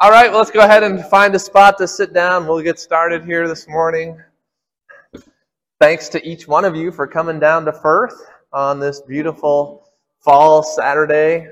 All right, well, let's go ahead and find a spot to sit down. We'll get started here this morning. Thanks to each one of you for coming down to Firth on this beautiful fall Saturday.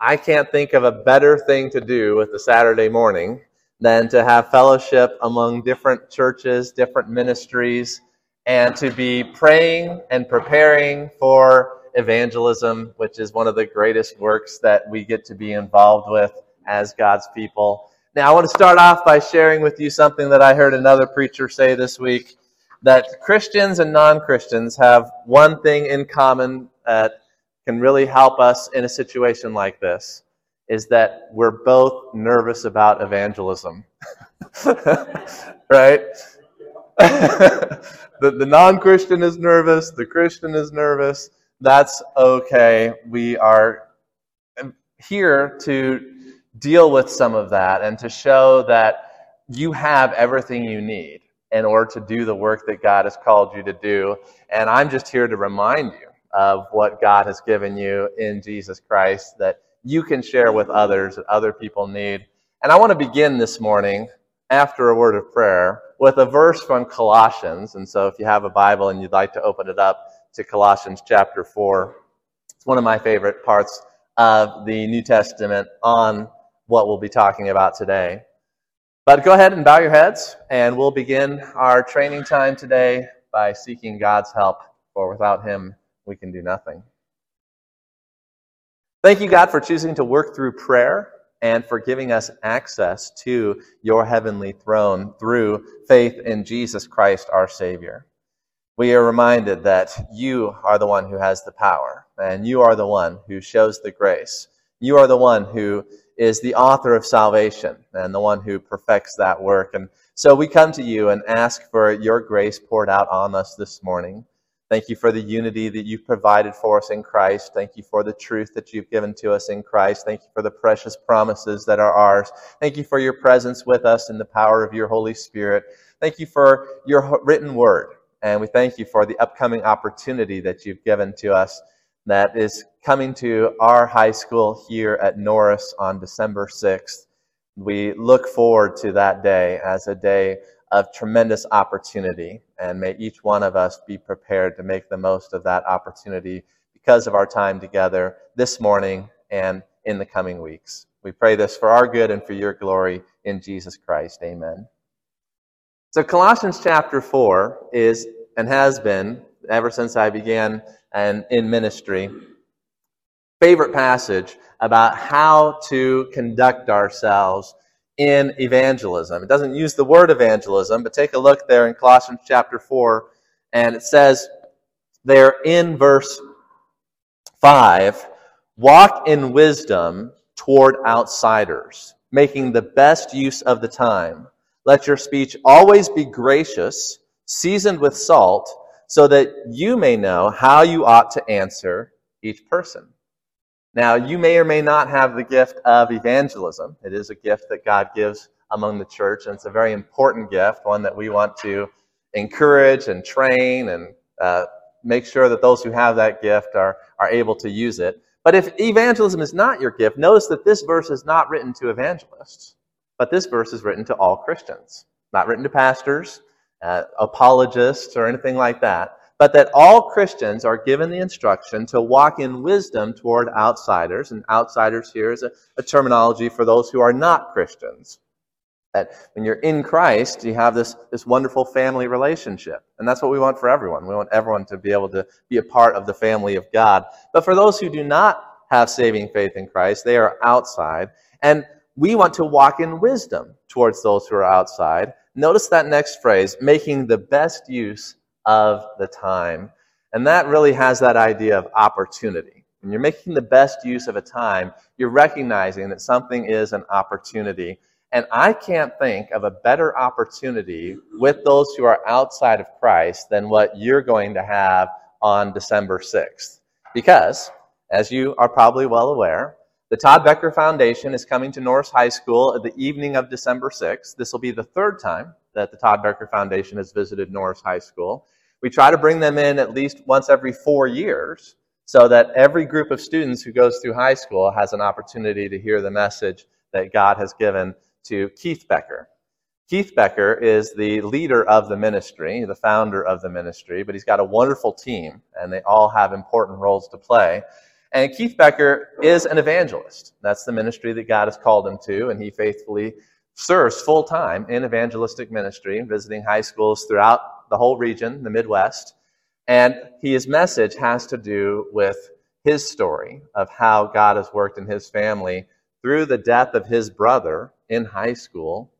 I can't think of a better thing to do with a Saturday morning than to have fellowship among different churches, different ministries, and to be praying and preparing for evangelism, which is one of the greatest works that we get to be involved with as God's people. Now, I want to start off by sharing with you something that I heard another preacher say this week that Christians and non Christians have one thing in common that can really help us in a situation like this is that we're both nervous about evangelism. right? the, the non Christian is nervous, the Christian is nervous. That's okay. We are here to deal with some of that and to show that you have everything you need in order to do the work that God has called you to do. And I'm just here to remind you of what God has given you in Jesus Christ that you can share with others that other people need. And I want to begin this morning after a word of prayer with a verse from Colossians. And so if you have a Bible and you'd like to open it up to Colossians chapter 4, it's one of my favorite parts of the New Testament on what we'll be talking about today. But go ahead and bow your heads, and we'll begin our training time today by seeking God's help, for without Him, we can do nothing. Thank you, God, for choosing to work through prayer and for giving us access to your heavenly throne through faith in Jesus Christ, our Savior. We are reminded that you are the one who has the power, and you are the one who shows the grace. You are the one who is the author of salvation and the one who perfects that work. And so we come to you and ask for your grace poured out on us this morning. Thank you for the unity that you've provided for us in Christ. Thank you for the truth that you've given to us in Christ. Thank you for the precious promises that are ours. Thank you for your presence with us in the power of your Holy Spirit. Thank you for your written word. And we thank you for the upcoming opportunity that you've given to us that is coming to our high school here at Norris on December 6th. We look forward to that day as a day of tremendous opportunity, and may each one of us be prepared to make the most of that opportunity because of our time together this morning and in the coming weeks. We pray this for our good and for your glory in Jesus Christ. Amen. So, Colossians chapter 4 is and has been, ever since I began and in ministry, favorite passage about how to conduct ourselves in evangelism. It doesn't use the word evangelism, but take a look there in Colossians chapter 4, and it says there in verse 5 walk in wisdom toward outsiders, making the best use of the time. Let your speech always be gracious, seasoned with salt, so that you may know how you ought to answer each person. Now, you may or may not have the gift of evangelism. It is a gift that God gives among the church, and it's a very important gift, one that we want to encourage and train and uh, make sure that those who have that gift are, are able to use it. But if evangelism is not your gift, notice that this verse is not written to evangelists, but this verse is written to all Christians, not written to pastors, uh, apologists, or anything like that but that all Christians are given the instruction to walk in wisdom toward outsiders. And outsiders here is a, a, terminology for those who are not Christians. That when you're in Christ, you have this, this wonderful family relationship. And that's what we want for everyone. We want everyone to be able to be a part of the family of God. But for those who do not have saving faith in Christ, they are outside. And we want to walk in wisdom towards those who are outside. Notice that next phrase, making the best use of the time. And that really has that idea of opportunity. When you're making the best use of a time, you're recognizing that something is an opportunity. And I can't think of a better opportunity with those who are outside of Christ than what you're going to have on December 6th. Because, as you are probably well aware, the Todd Becker Foundation is coming to Norris High School at the evening of December 6th. This will be the third time that the Todd Becker Foundation has visited Norris High School. We try to bring them in at least once every four years so that every group of students who goes through high school has an opportunity to hear the message that God has given to Keith Becker. Keith Becker is the leader of the ministry, the founder of the ministry, but he's got a wonderful team, and they all have important roles to play. And Keith Becker is an evangelist. That's the ministry that God has called him to, and he faithfully serves full time in evangelistic ministry, visiting high schools throughout the whole region, the Midwest. And his message has to do with his story of how God has worked in his family through the death of his brother in high school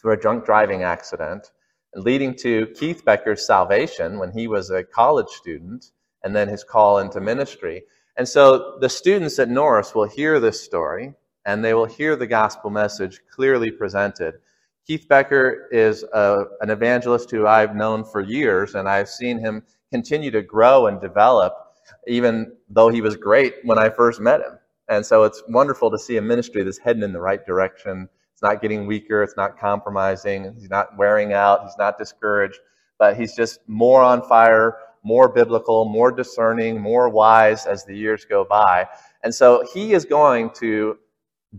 through a drunk driving accident, leading to Keith Becker's salvation when he was a college student, and then his call into ministry. And so the students at Norris will hear this story and they will hear the gospel message clearly presented. Keith Becker is a, an evangelist who I've known for years, and I've seen him continue to grow and develop, even though he was great when I first met him. And so it's wonderful to see a ministry that's heading in the right direction. It's not getting weaker, it's not compromising, he's not wearing out, he's not discouraged, but he's just more on fire, more biblical, more discerning, more wise as the years go by. And so he is going to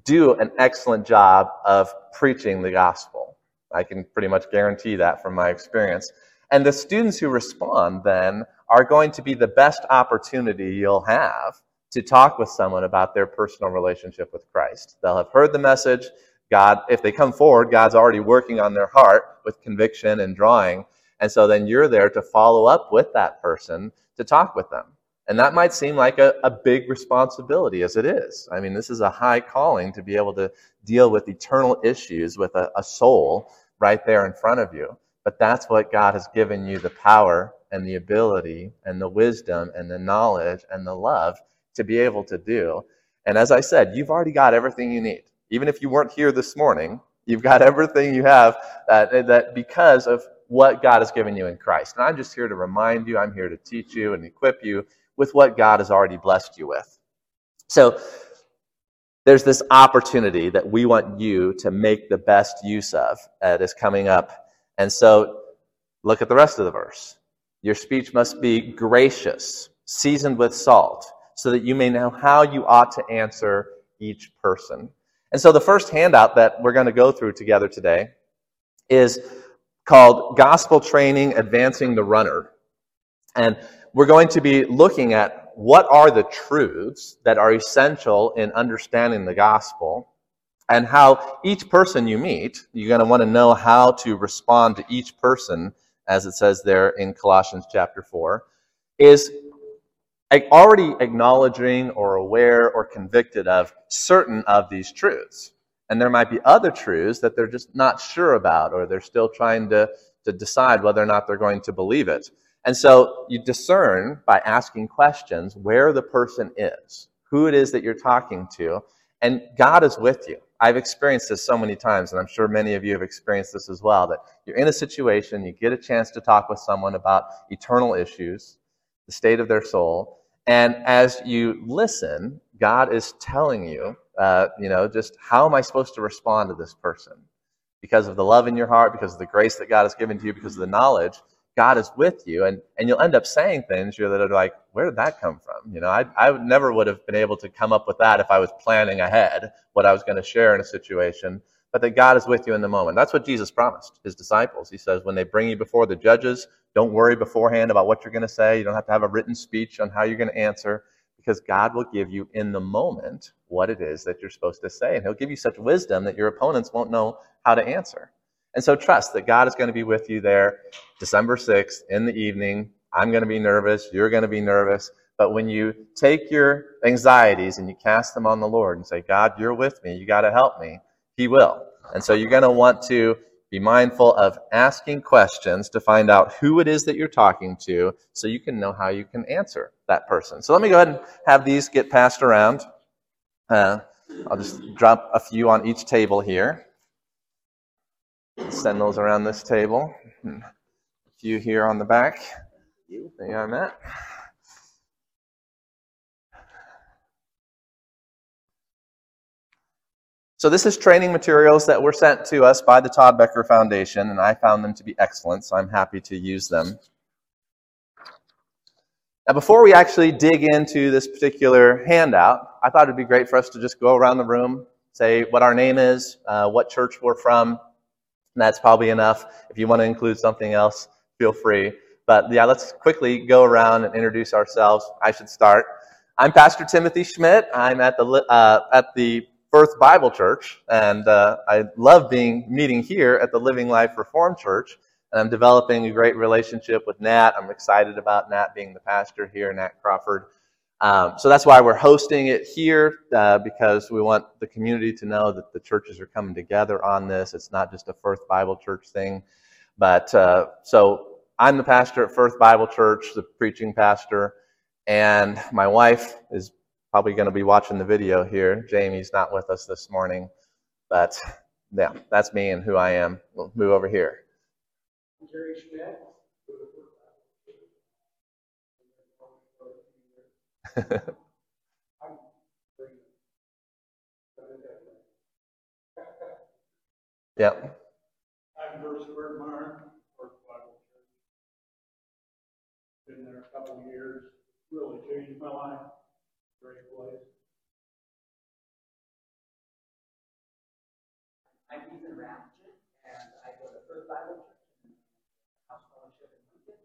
do an excellent job of preaching the gospel. I can pretty much guarantee that from my experience. And the students who respond then are going to be the best opportunity you'll have to talk with someone about their personal relationship with Christ. They'll have heard the message. God, if they come forward, God's already working on their heart with conviction and drawing. And so then you're there to follow up with that person to talk with them. And that might seem like a, a big responsibility, as it is. I mean, this is a high calling to be able to deal with eternal issues with a, a soul right there in front of you. But that's what God has given you the power and the ability and the wisdom and the knowledge and the love to be able to do. And as I said, you've already got everything you need. Even if you weren't here this morning, you've got everything you have that, that because of what God has given you in Christ. And I'm just here to remind you, I'm here to teach you and equip you with what God has already blessed you with. So there's this opportunity that we want you to make the best use of uh, that is coming up. And so look at the rest of the verse. Your speech must be gracious, seasoned with salt, so that you may know how you ought to answer each person. And so the first handout that we're going to go through together today is called Gospel Training Advancing the Runner. And we're going to be looking at what are the truths that are essential in understanding the gospel and how each person you meet, you're going to want to know how to respond to each person, as it says there in Colossians chapter 4, is already acknowledging or aware or convicted of certain of these truths. And there might be other truths that they're just not sure about or they're still trying to, to decide whether or not they're going to believe it. And so you discern by asking questions where the person is, who it is that you're talking to, and God is with you. I've experienced this so many times, and I'm sure many of you have experienced this as well, that you're in a situation, you get a chance to talk with someone about eternal issues, the state of their soul, and as you listen, God is telling you, uh, you know, just how am I supposed to respond to this person? Because of the love in your heart, because of the grace that God has given to you, because of the knowledge, God is with you, and, and you'll end up saying things that are like, where did that come from? You know, I, I never would have been able to come up with that if I was planning ahead what I was going to share in a situation, but that God is with you in the moment. That's what Jesus promised his disciples. He says, when they bring you before the judges, don't worry beforehand about what you're going to say. You don't have to have a written speech on how you're going to answer because God will give you in the moment what it is that you're supposed to say. And He'll give you such wisdom that your opponents won't know how to answer. And so trust that God is going to be with you there December 6th in the evening. I'm going to be nervous. You're going to be nervous. But when you take your anxieties and you cast them on the Lord and say, God, you're with me. You got to help me. He will. And so you're going to want to be mindful of asking questions to find out who it is that you're talking to so you can know how you can answer that person. So let me go ahead and have these get passed around. Uh, I'll just drop a few on each table here. Send those around this table. A few here on the back. There you are, Matt. So this is training materials that were sent to us by the Todd Becker Foundation, and I found them to be excellent, so I'm happy to use them. Now, before we actually dig into this particular handout, I thought it'd be great for us to just go around the room, say what our name is, uh, what church we're from. That's probably enough. If you want to include something else, feel free. But yeah, let's quickly go around and introduce ourselves. I should start. I'm Pastor Timothy Schmidt. I'm at the uh, at the First Bible Church, and uh, I love being meeting here at the Living Life Reformed Church. And I'm developing a great relationship with Nat. I'm excited about Nat being the pastor here, Nat Crawford. Um, so that's why we're hosting it here, uh, because we want the community to know that the churches are coming together on this. It's not just a First Bible Church thing. But uh, so I'm the pastor at First Bible Church, the preaching pastor, and my wife is probably going to be watching the video here. Jamie's not with us this morning, but yeah, that's me and who I am. We'll move over here. Jerry Schmidt. yep. I'm Bruce Bergmeyer, First Bible Church. Been there a couple of years. Really changed my life. Great place. I'm Ethan Rapture, and I go to First Bible Church in House Fellowship in Lincoln.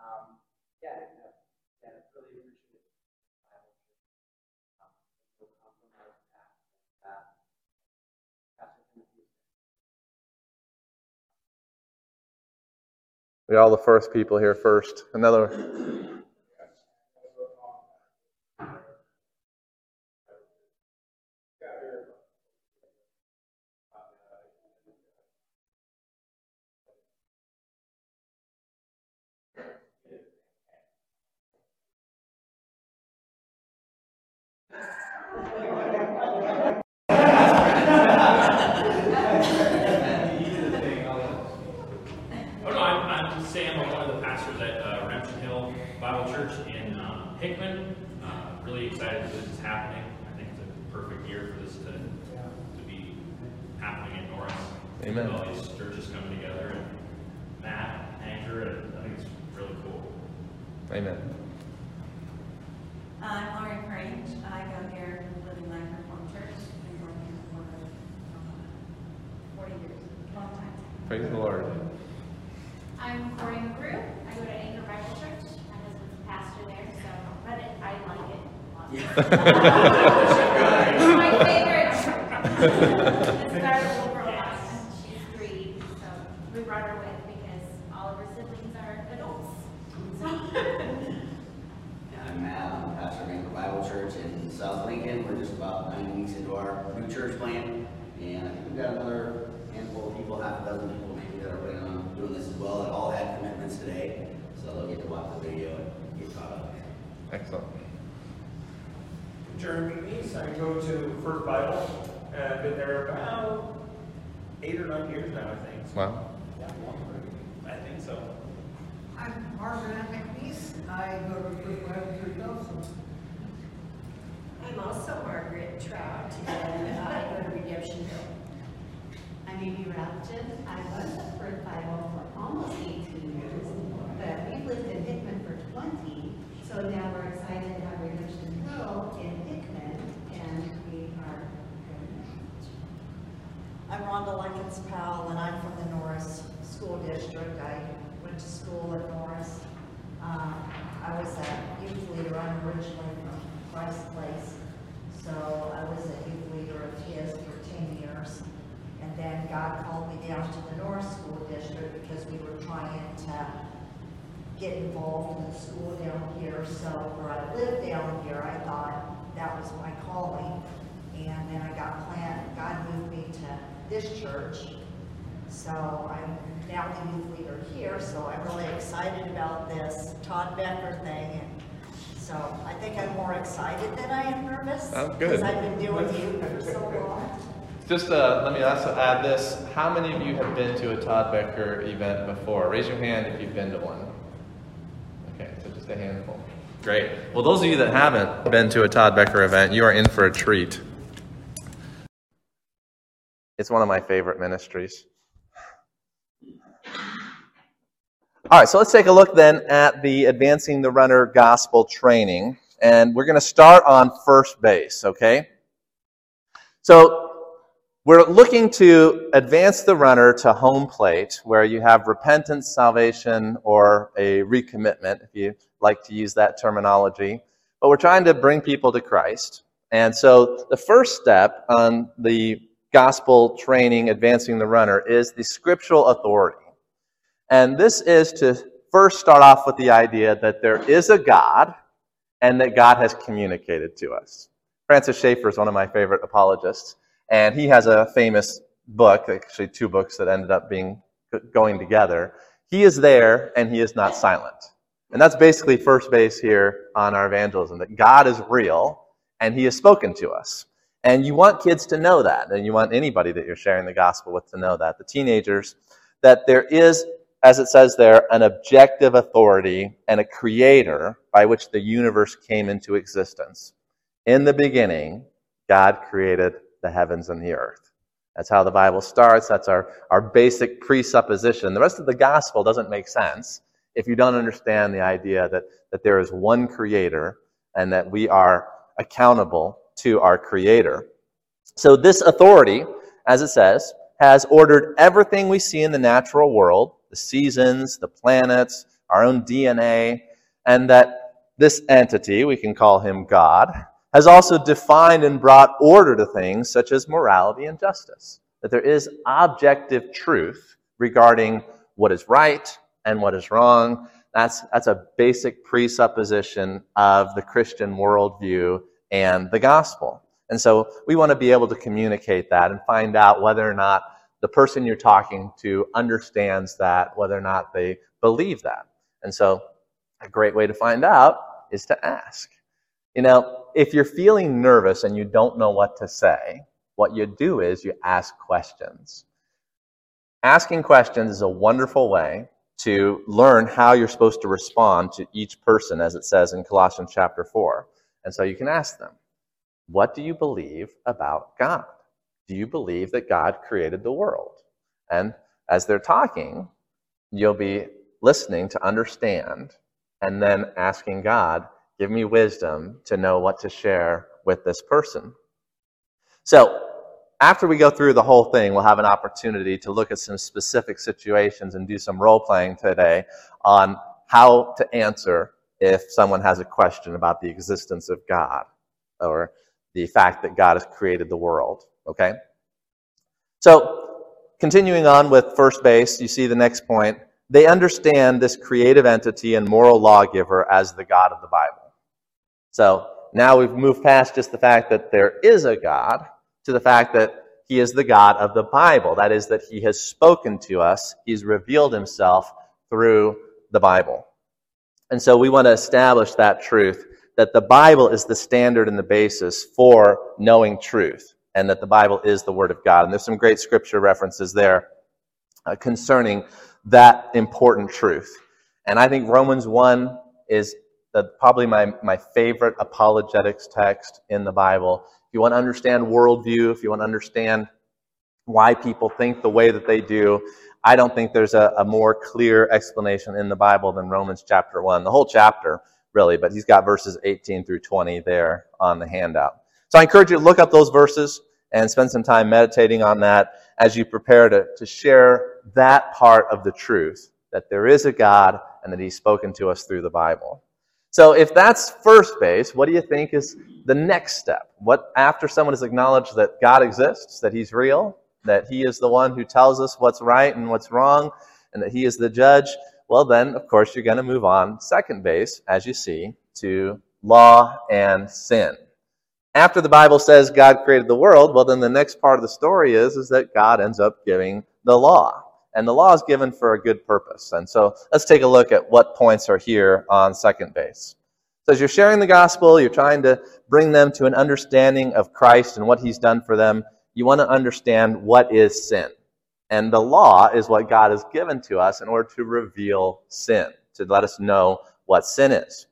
Um, yeah, We all the first people here first. Another. Amen. All these churches coming together and Matt, Anchor, and I think it's really cool. Amen. I'm Lauren Crange. I go here Living Life Reformed Church. Been going here for uh, 40 years, long time. Praise the Lord. I'm Corey McGrew. I go to Anchor Bible Church. My husband's a pastor there, so but it, I like it. Yeah. my favorite. Excellent. Jeremy Meese, I think we've got another handful of people, half a dozen people maybe that are putting on doing this as well that all had commitments today, so they'll get to watch the video and get caught up. Excellent. I go to First Bible, and I've been there about eight or nine years now, I think. Wow. Yeah, I think so. I'm Margaret McNeese. I go to First Bible Church also. I'm also Margaret Trout, and I go to Redemption Hill. I'm Amy Rapton. I was at First Bible for almost 18 years, but we've lived in Hickman for 20, so now we're excited to have Redemption Hill in Hickman, and we are I'm Rhonda Likens Powell, and I'm from the Norris School District. I went to school at Norris. Uh, I was a youth leader. I'm originally Christ Place, so I was a youth leader of his for 10 years. And then God called me down to the Norris School District because we were trying to get involved in the school down here. So where I live down here, I thought that was my calling. And then I got planned, God moved me to this church. So I'm now the youth leader here, so I'm really excited about this Todd Becker thing. And so I think I'm more excited than I am nervous. That's good. Because I've been doing youth for so long. Just uh, let me also add this. How many of you have been to a Todd Becker event before? Raise your hand if you've been to one. Okay, so just a handful. Great. Well, those of you that haven't been to a Todd Becker event, you are in for a treat. It's one of my favorite ministries. All right, so let's take a look then at the Advancing the Runner Gospel Training. And we're going to start on first base, okay? So We're looking to advance the runner to home plate where you have repentance, salvation, or a recommitment, if you like to use that terminology. But we're trying to bring people to Christ. And so the first step on the gospel training, advancing the runner, is the scriptural authority. And this is to first start off with the idea that there is a God and that God has communicated to us. Francis Schaeffer is one of my favorite apologists, and he has a famous book, actually two books that ended up being going together. He is there and he is not silent. And that's basically first base here on our evangelism that God is real and he has spoken to us. And you want kids to know that, and you want anybody that you're sharing the gospel with to know that, the teenagers, that there is, as it says there, an objective authority and a creator by which the universe came into existence. In the beginning, God created the heavens and the earth. That's how the Bible starts. That's our, our basic presupposition. The rest of the gospel doesn't make sense if you don't understand the idea that, that there is one creator and that we are accountable to our Creator. So, this authority, as it says, has ordered everything we see in the natural world the seasons, the planets, our own DNA, and that this entity, we can call him God, has also defined and brought order to things such as morality and justice. That there is objective truth regarding what is right and what is wrong. That's, that's a basic presupposition of the Christian worldview and the gospel. And so we want to be able to communicate that and find out whether or not the person you're talking to understands that, whether or not they believe that. And so a great way to find out is to ask. You know, if you're feeling nervous and you don't know what to say, what you do is you ask questions. Asking questions is a wonderful way to learn how you're supposed to respond to each person, as it says in Colossians chapter 4. And so you can ask them, What do you believe about God? Do you believe that God created the world? And as they're talking, you'll be listening to understand and then asking God, Give me wisdom to know what to share with this person. So, after we go through the whole thing, we'll have an opportunity to look at some specific situations and do some role playing today on how to answer if someone has a question about the existence of God or the fact that God has created the world. Okay? So, continuing on with first base, you see the next point. They understand this creative entity and moral lawgiver as the God of the Bible. So, now we've moved past just the fact that there is a God to the fact that he is the God of the Bible. That is, that he has spoken to us, he's revealed himself through the Bible. And so we want to establish that truth that the Bible is the standard and the basis for knowing truth, and that the Bible is the Word of God. And there's some great scripture references there uh, concerning that important truth. And I think Romans 1 is the, probably my, my favorite apologetics text in the Bible. If you want to understand worldview, if you want to understand why people think the way that they do, I don't think there's a, a, more clear explanation in the Bible than Romans chapter 1. The whole chapter, really, but he's got verses 18 through 20 there on the handout. So I encourage you to look up those verses and spend some time meditating on that as you prepare to, to share that part of the truth that there is a God and that he's spoken to us through the Bible. So if that's first base, what do you think is the next step? What after someone has acknowledged that God exists, that he's real, that he is the one who tells us what's right and what's wrong, and that he is the judge, well, then, of course, you're going to move on, second base, as you see, to law and sin. After the Bible says God created the world, well, then the next part of the story is, is that God ends up giving the law. And the law is given for a good purpose. And so let's take a look at what points are here on second base. So as you're sharing the gospel, you're trying to bring them to an understanding of Christ and what he's done for them you want to understand what is sin. And the law is what God has given to us in order to reveal sin, to let us know what sin is.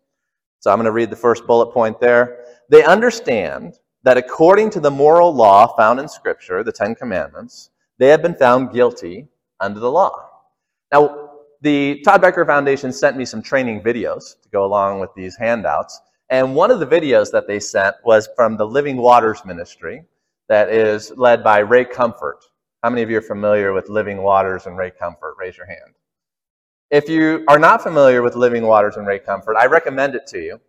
So I'm going to read the first bullet point there. They understand that according to the moral law found in Scripture, the Ten Commandments, they have been found guilty under the law. Now, the Todd Becker Foundation sent me some training videos to go along with these handouts. And one of the videos that they sent was from the Living Waters Ministry that is led by Ray Comfort. How many of you are familiar with Living Waters and Ray Comfort? Raise your hand. If you are not familiar with Living Waters and Ray Comfort, I recommend it to you.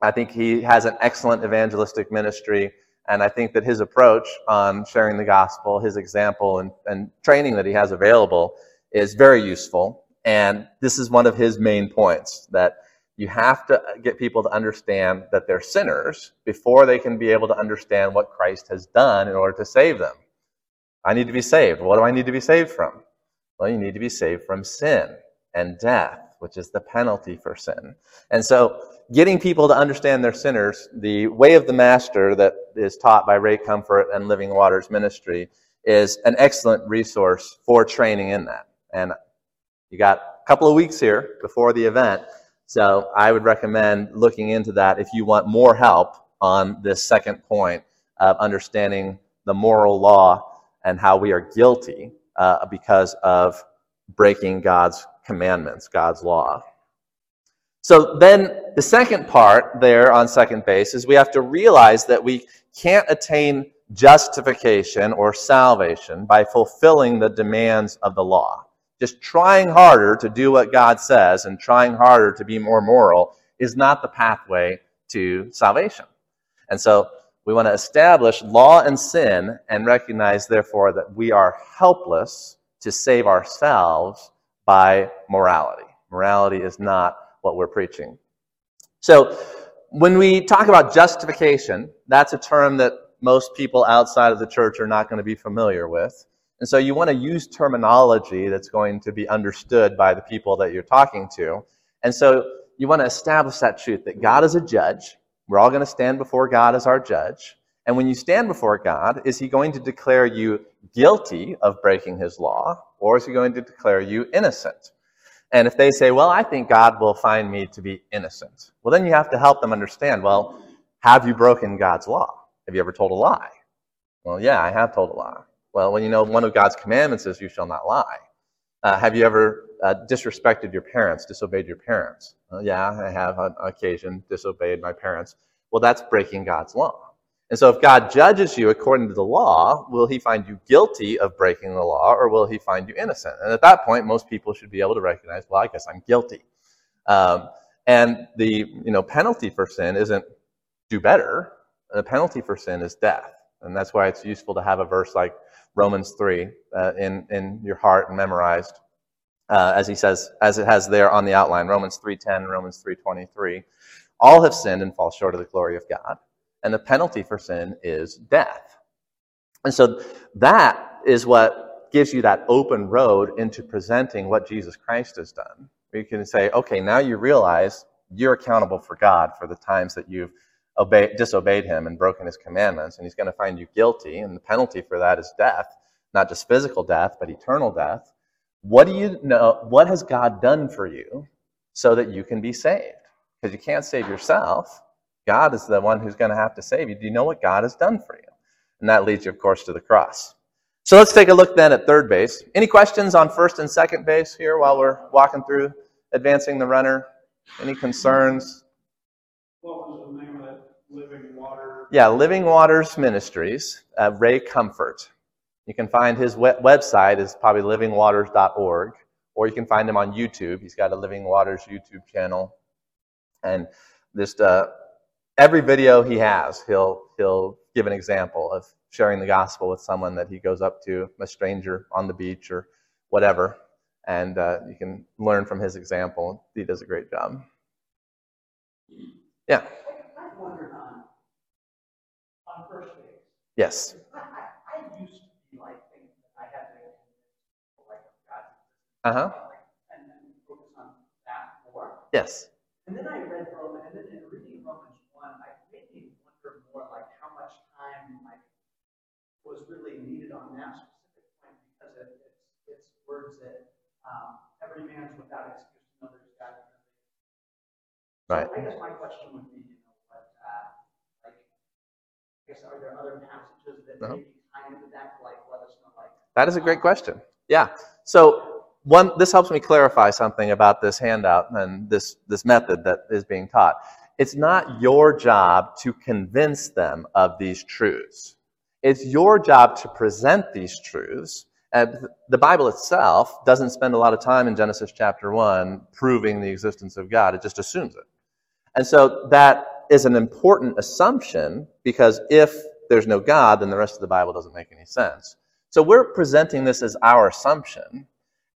I think he has an excellent evangelistic ministry, and I think that his approach on sharing the gospel, his example, and, and training that he has available is very useful. And this is one of his main points that you have to get people to understand that they're sinners before they can be able to understand what Christ has done in order to save them. I need to be saved. What do I need to be saved from? Well, you need to be saved from sin and death, which is the penalty for sin. And so, getting people to understand their sinners, the way of the master that is taught by Ray Comfort and Living Waters Ministry is an excellent resource for training in that. And you got a couple of weeks here before the event so I would recommend looking into that if you want more help on this second point of understanding the moral law and how we are guilty uh, because of breaking God's commandments, God's law. So then the second part there on second base is we have to realize that we can't attain justification or salvation by fulfilling the demands of the law just trying harder to do what God says and trying harder to be more moral is not the pathway to salvation. And so we want to establish law and sin and recognize, therefore, that we are helpless to save ourselves by morality. Morality is not what we're preaching. So when we talk about justification, that's a term that most people outside of the church are not going to be familiar with. And so you want to use terminology that's going to be understood by the people that you're talking to. And so you want to establish that truth that God is a judge. We're all going to stand before God as our judge. And when you stand before God, is he going to declare you guilty of breaking his law, or is he going to declare you innocent? And if they say, well, I think God will find me to be innocent, well, then you have to help them understand, well, have you broken God's law? Have you ever told a lie? Well, yeah, I have told a lie. Well, when you know one of God's commandments is you shall not lie. Uh, have you ever uh, disrespected your parents, disobeyed your parents? Uh, yeah, I have on occasion disobeyed my parents. Well, that's breaking God's law. And so if God judges you according to the law, will he find you guilty of breaking the law or will he find you innocent? And at that point, most people should be able to recognize, well, I guess I'm guilty. Um, and the you know penalty for sin isn't do better. The penalty for sin is death. And that's why it's useful to have a verse like Romans 3 uh, in, in your heart and memorized, uh, as he says, as it has there on the outline, Romans 3.10, Romans 3.23. All have sinned and fall short of the glory of God. And the penalty for sin is death. And so that is what gives you that open road into presenting what Jesus Christ has done. You can say, okay, now you realize you're accountable for God for the times that you've obeyed, disobeyed him and broken his commandments, and he's going to find you guilty, and the penalty for that is death, not just physical death, but eternal death. What do you know? What has God done for you so that you can be saved? Because you can't save yourself. God is the one who's going to have to save you. Do you know what God has done for you? And that leads you, of course, to the cross. So let's take a look then at third base. Any questions on first and second base here while we're walking through advancing the runner? Any concerns? What was the name of that Living Water? Yeah, Living Waters Ministries, uh, Ray Comfort. You can find his we- website is probably livingwaters.org, or you can find him on YouTube. He's got a Living Waters YouTube channel, and just uh, every video he has, he'll he'll give an example of sharing the gospel with someone that he goes up to, a stranger on the beach or whatever, and uh, you can learn from his example. He does a great job. Yeah. I wondered on, on first base. Yes. I, I, I used to be like thinking that I had to like God Uh huh. and then focus on that more. Yes. And then I read Romans, and then in reading Romans one, I made me wonder more like how much time like was really needed on that specific point because it, it's it's words that um, every man's without excuse, another's got. Right. So I guess my question would be, you know, what, uh, like, I guess are there other passages that Uh-huh. maybe tie into that, like let us know, like. That is a great question. Yeah. So one, this helps me clarify something about this handout and this, this method that is being taught. It's not your job to convince them of these truths. It's your job to present these truths. And the Bible itself doesn't spend a lot of time in Genesis chapter 1 proving the existence of God, it just assumes it. And so that is an important assumption because if there's no God, then the rest of the Bible doesn't make any sense. So we're presenting this as our assumption,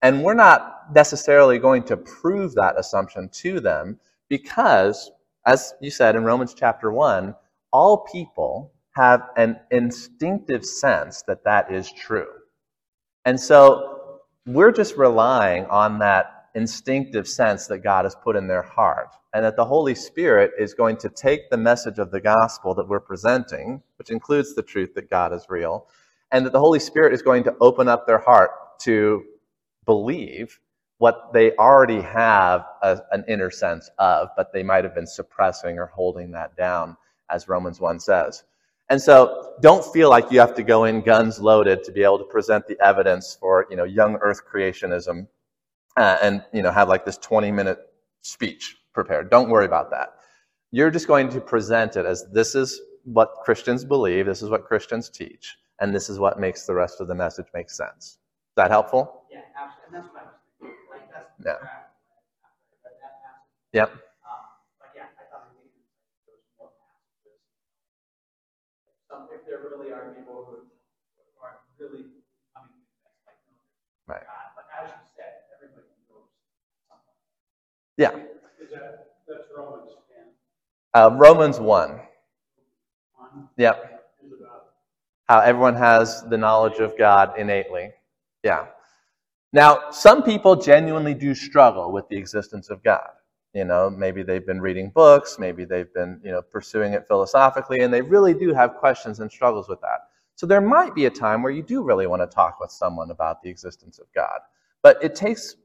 and we're not necessarily going to prove that assumption to them because, as you said in Romans chapter 1, all people have an instinctive sense that that is true. And so we're just relying on that instinctive sense that God has put in their heart, and that the Holy Spirit is going to take the message of the gospel that we're presenting, which includes the truth that God is real, and that the Holy Spirit is going to open up their heart to believe what they already have a, an inner sense of, but they might have been suppressing or holding that down, as Romans 1 says. And so don't feel like you have to go in guns loaded to be able to present the evidence for, you know, young earth creationism uh, and, you know, have like this 20 minute speech prepared. Don't worry about that. You're just going to present it as this is what Christians believe, this is what Christians teach, and this is what makes the rest of the message make sense. Is that helpful? Yeah. And that's what I was thinking. Like, that's Yeah. correct. That Yep. um, but yeah, I thought maybe there was more passages. Some, if there really are people who are really coming to this, like, no, Right. God. But as you said, everybody knows. Yeah. Is that, that's Romans ten, Uh, Romans 1. one Yep. How everyone has the knowledge of God innately. Yeah. Now, some people genuinely do struggle with the existence of God. You know, maybe they've been reading books, maybe they've been, you know, pursuing it philosophically, and they really do have questions and struggles with that. So there might be a time where you do really want to talk with someone about the existence of God. But it takes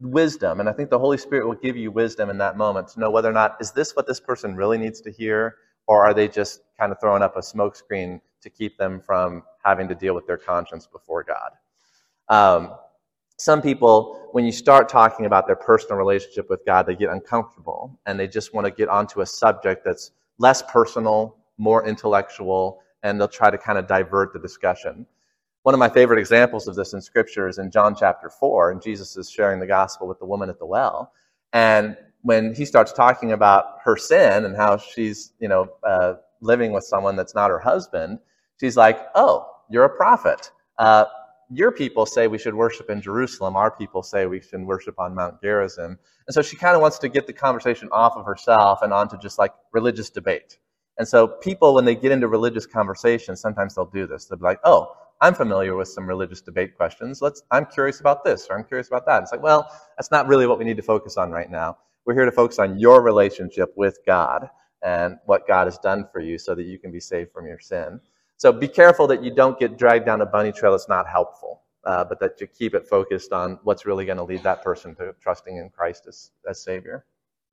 wisdom, and I think the Holy Spirit will give you wisdom in that moment to know whether or not is this what this person really needs to hear, or are they just kind of throwing up a smokescreen to keep them from having to deal with their conscience before God. Um, some people, when you start talking about their personal relationship with God, they get uncomfortable and they just want to get onto a subject that's less personal, more intellectual, and they'll try to kind of divert the discussion. One of my favorite examples of this in Scripture is in John chapter 4, and Jesus is sharing the gospel with the woman at the well. And when he starts talking about her sin and how she's, you know, uh, living with someone that's not her husband, she's like, "Oh, you're a prophet. Uh, your people say we should worship in Jerusalem. Our people say we should worship on Mount Gerizim." And so she kind of wants to get the conversation off of herself and onto just like religious debate. And so people, when they get into religious conversations, sometimes they'll do this. They'll be like, "Oh, I'm familiar with some religious debate questions. Let's. I'm curious about this, or I'm curious about that." It's like, well, that's not really what we need to focus on right now. We're here to focus on your relationship with God and what God has done for you, so that you can be saved from your sin. So be careful that you don't get dragged down a bunny trail that's not helpful, uh, but that you keep it focused on what's really going to lead that person to trusting in Christ as, as Savior.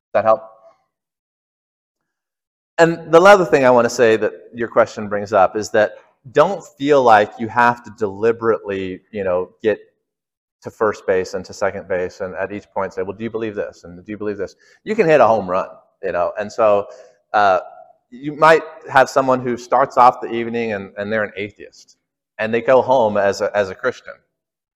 Does that help? And the other thing I want to say that your question brings up is that don't feel like you have to deliberately, you know, get to first base and to second base and at each point say, well, do you believe this? And do you believe this? You can hit a home run, you know, and so uh, you might have someone who starts off the evening and, and they're an atheist and they go home as a, as a Christian.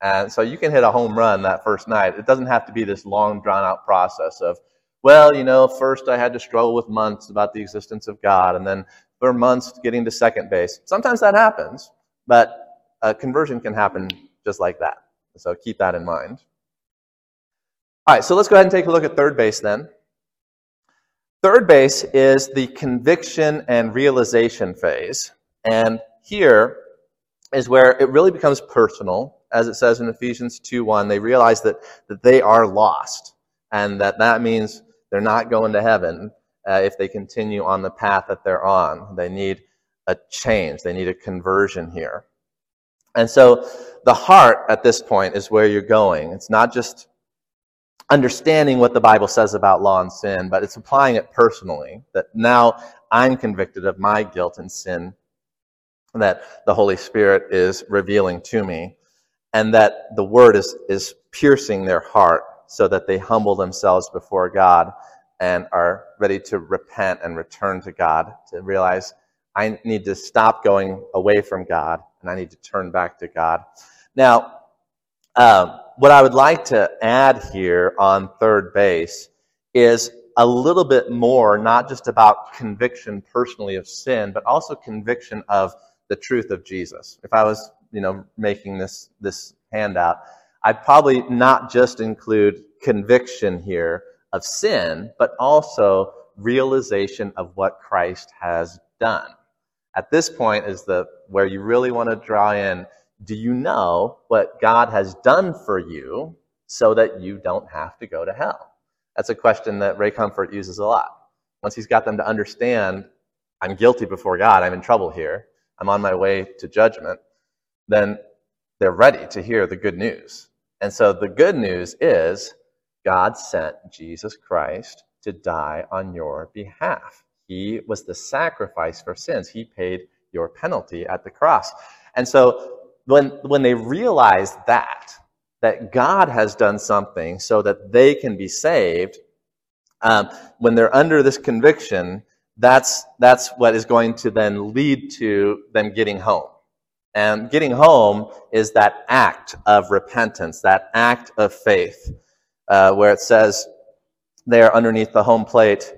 And so you can hit a home run that first night. It doesn't have to be this long, drawn out process of, well, you know, first I had to struggle with months about the existence of God, and then for months getting to second base. Sometimes that happens, but a conversion can happen just like that. So keep that in mind. All right, so let's go ahead and take a look at third base then. Third base is the conviction and realization phase. And here is where it really becomes personal. As it says in Ephesians 2.1, they realize that, that they are lost and that that means they're not going to heaven uh, if they continue on the path that they're on. They need a change. They need a conversion here. And so the heart at this point is where you're going. It's not just understanding what the Bible says about law and sin, but it's applying it personally. That now I'm convicted of my guilt and sin that the Holy Spirit is revealing to me, and that the Word is, is piercing their heart so that they humble themselves before God and are ready to repent and return to God, to realize I need to stop going away from God and I need to turn back to God. Now, um, what I would like to add here on third base is a little bit more, not just about conviction personally of sin, but also conviction of the truth of Jesus. If I was, you know, making this, this handout, I'd probably not just include conviction here of sin, but also realization of what Christ has done. At this point is the where you really want to draw in do you know what God has done for you so that you don't have to go to hell? That's a question that Ray Comfort uses a lot. Once he's got them to understand, I'm guilty before God, I'm in trouble here, I'm on my way to judgment, then they're ready to hear the good news. And so the good news is God sent Jesus Christ to die on your behalf. He was the sacrifice for sins. He paid your penalty at the cross. And so when, when they realize that, that God has done something so that they can be saved, um, when they're under this conviction, that's, that's what is going to then lead to them getting home. And getting home is that act of repentance, that act of faith, uh, where it says they are underneath the home plate,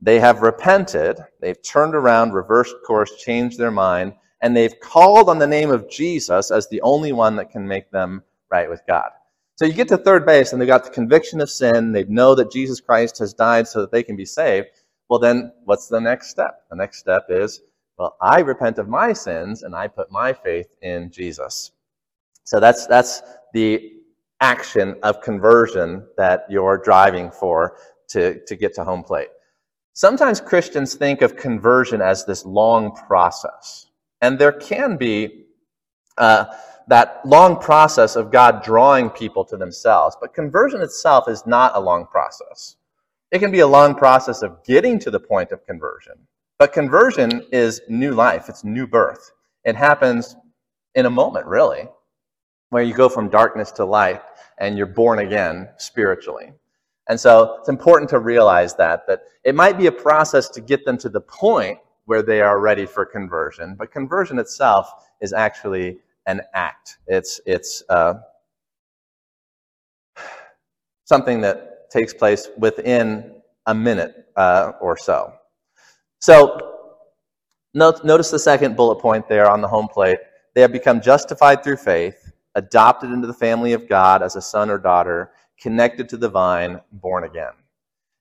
they have repented, they've turned around, reversed course, changed their mind, and they've called on the name of Jesus as the only one that can make them right with God. So you get to third base and they've got the conviction of sin. They know that Jesus Christ has died so that they can be saved. Well, then what's the next step? The next step is, well, I repent of my sins and I put my faith in Jesus. So that's, that's the action of conversion that you're driving for to, to get to home plate. Sometimes Christians think of conversion as this long process. And there can be uh, that long process of God drawing people to themselves. But conversion itself is not a long process. It can be a long process of getting to the point of conversion. But conversion is new life, it's new birth. It happens in a moment, really, where you go from darkness to light and you're born again spiritually. And so it's important to realize that, that it might be a process to get them to the point where they are ready for conversion. But conversion itself is actually an act. It's, it's uh, something that takes place within a minute uh, or so. So, note, notice the second bullet point there on the home plate. They have become justified through faith, adopted into the family of God as a son or daughter, connected to the vine, born again.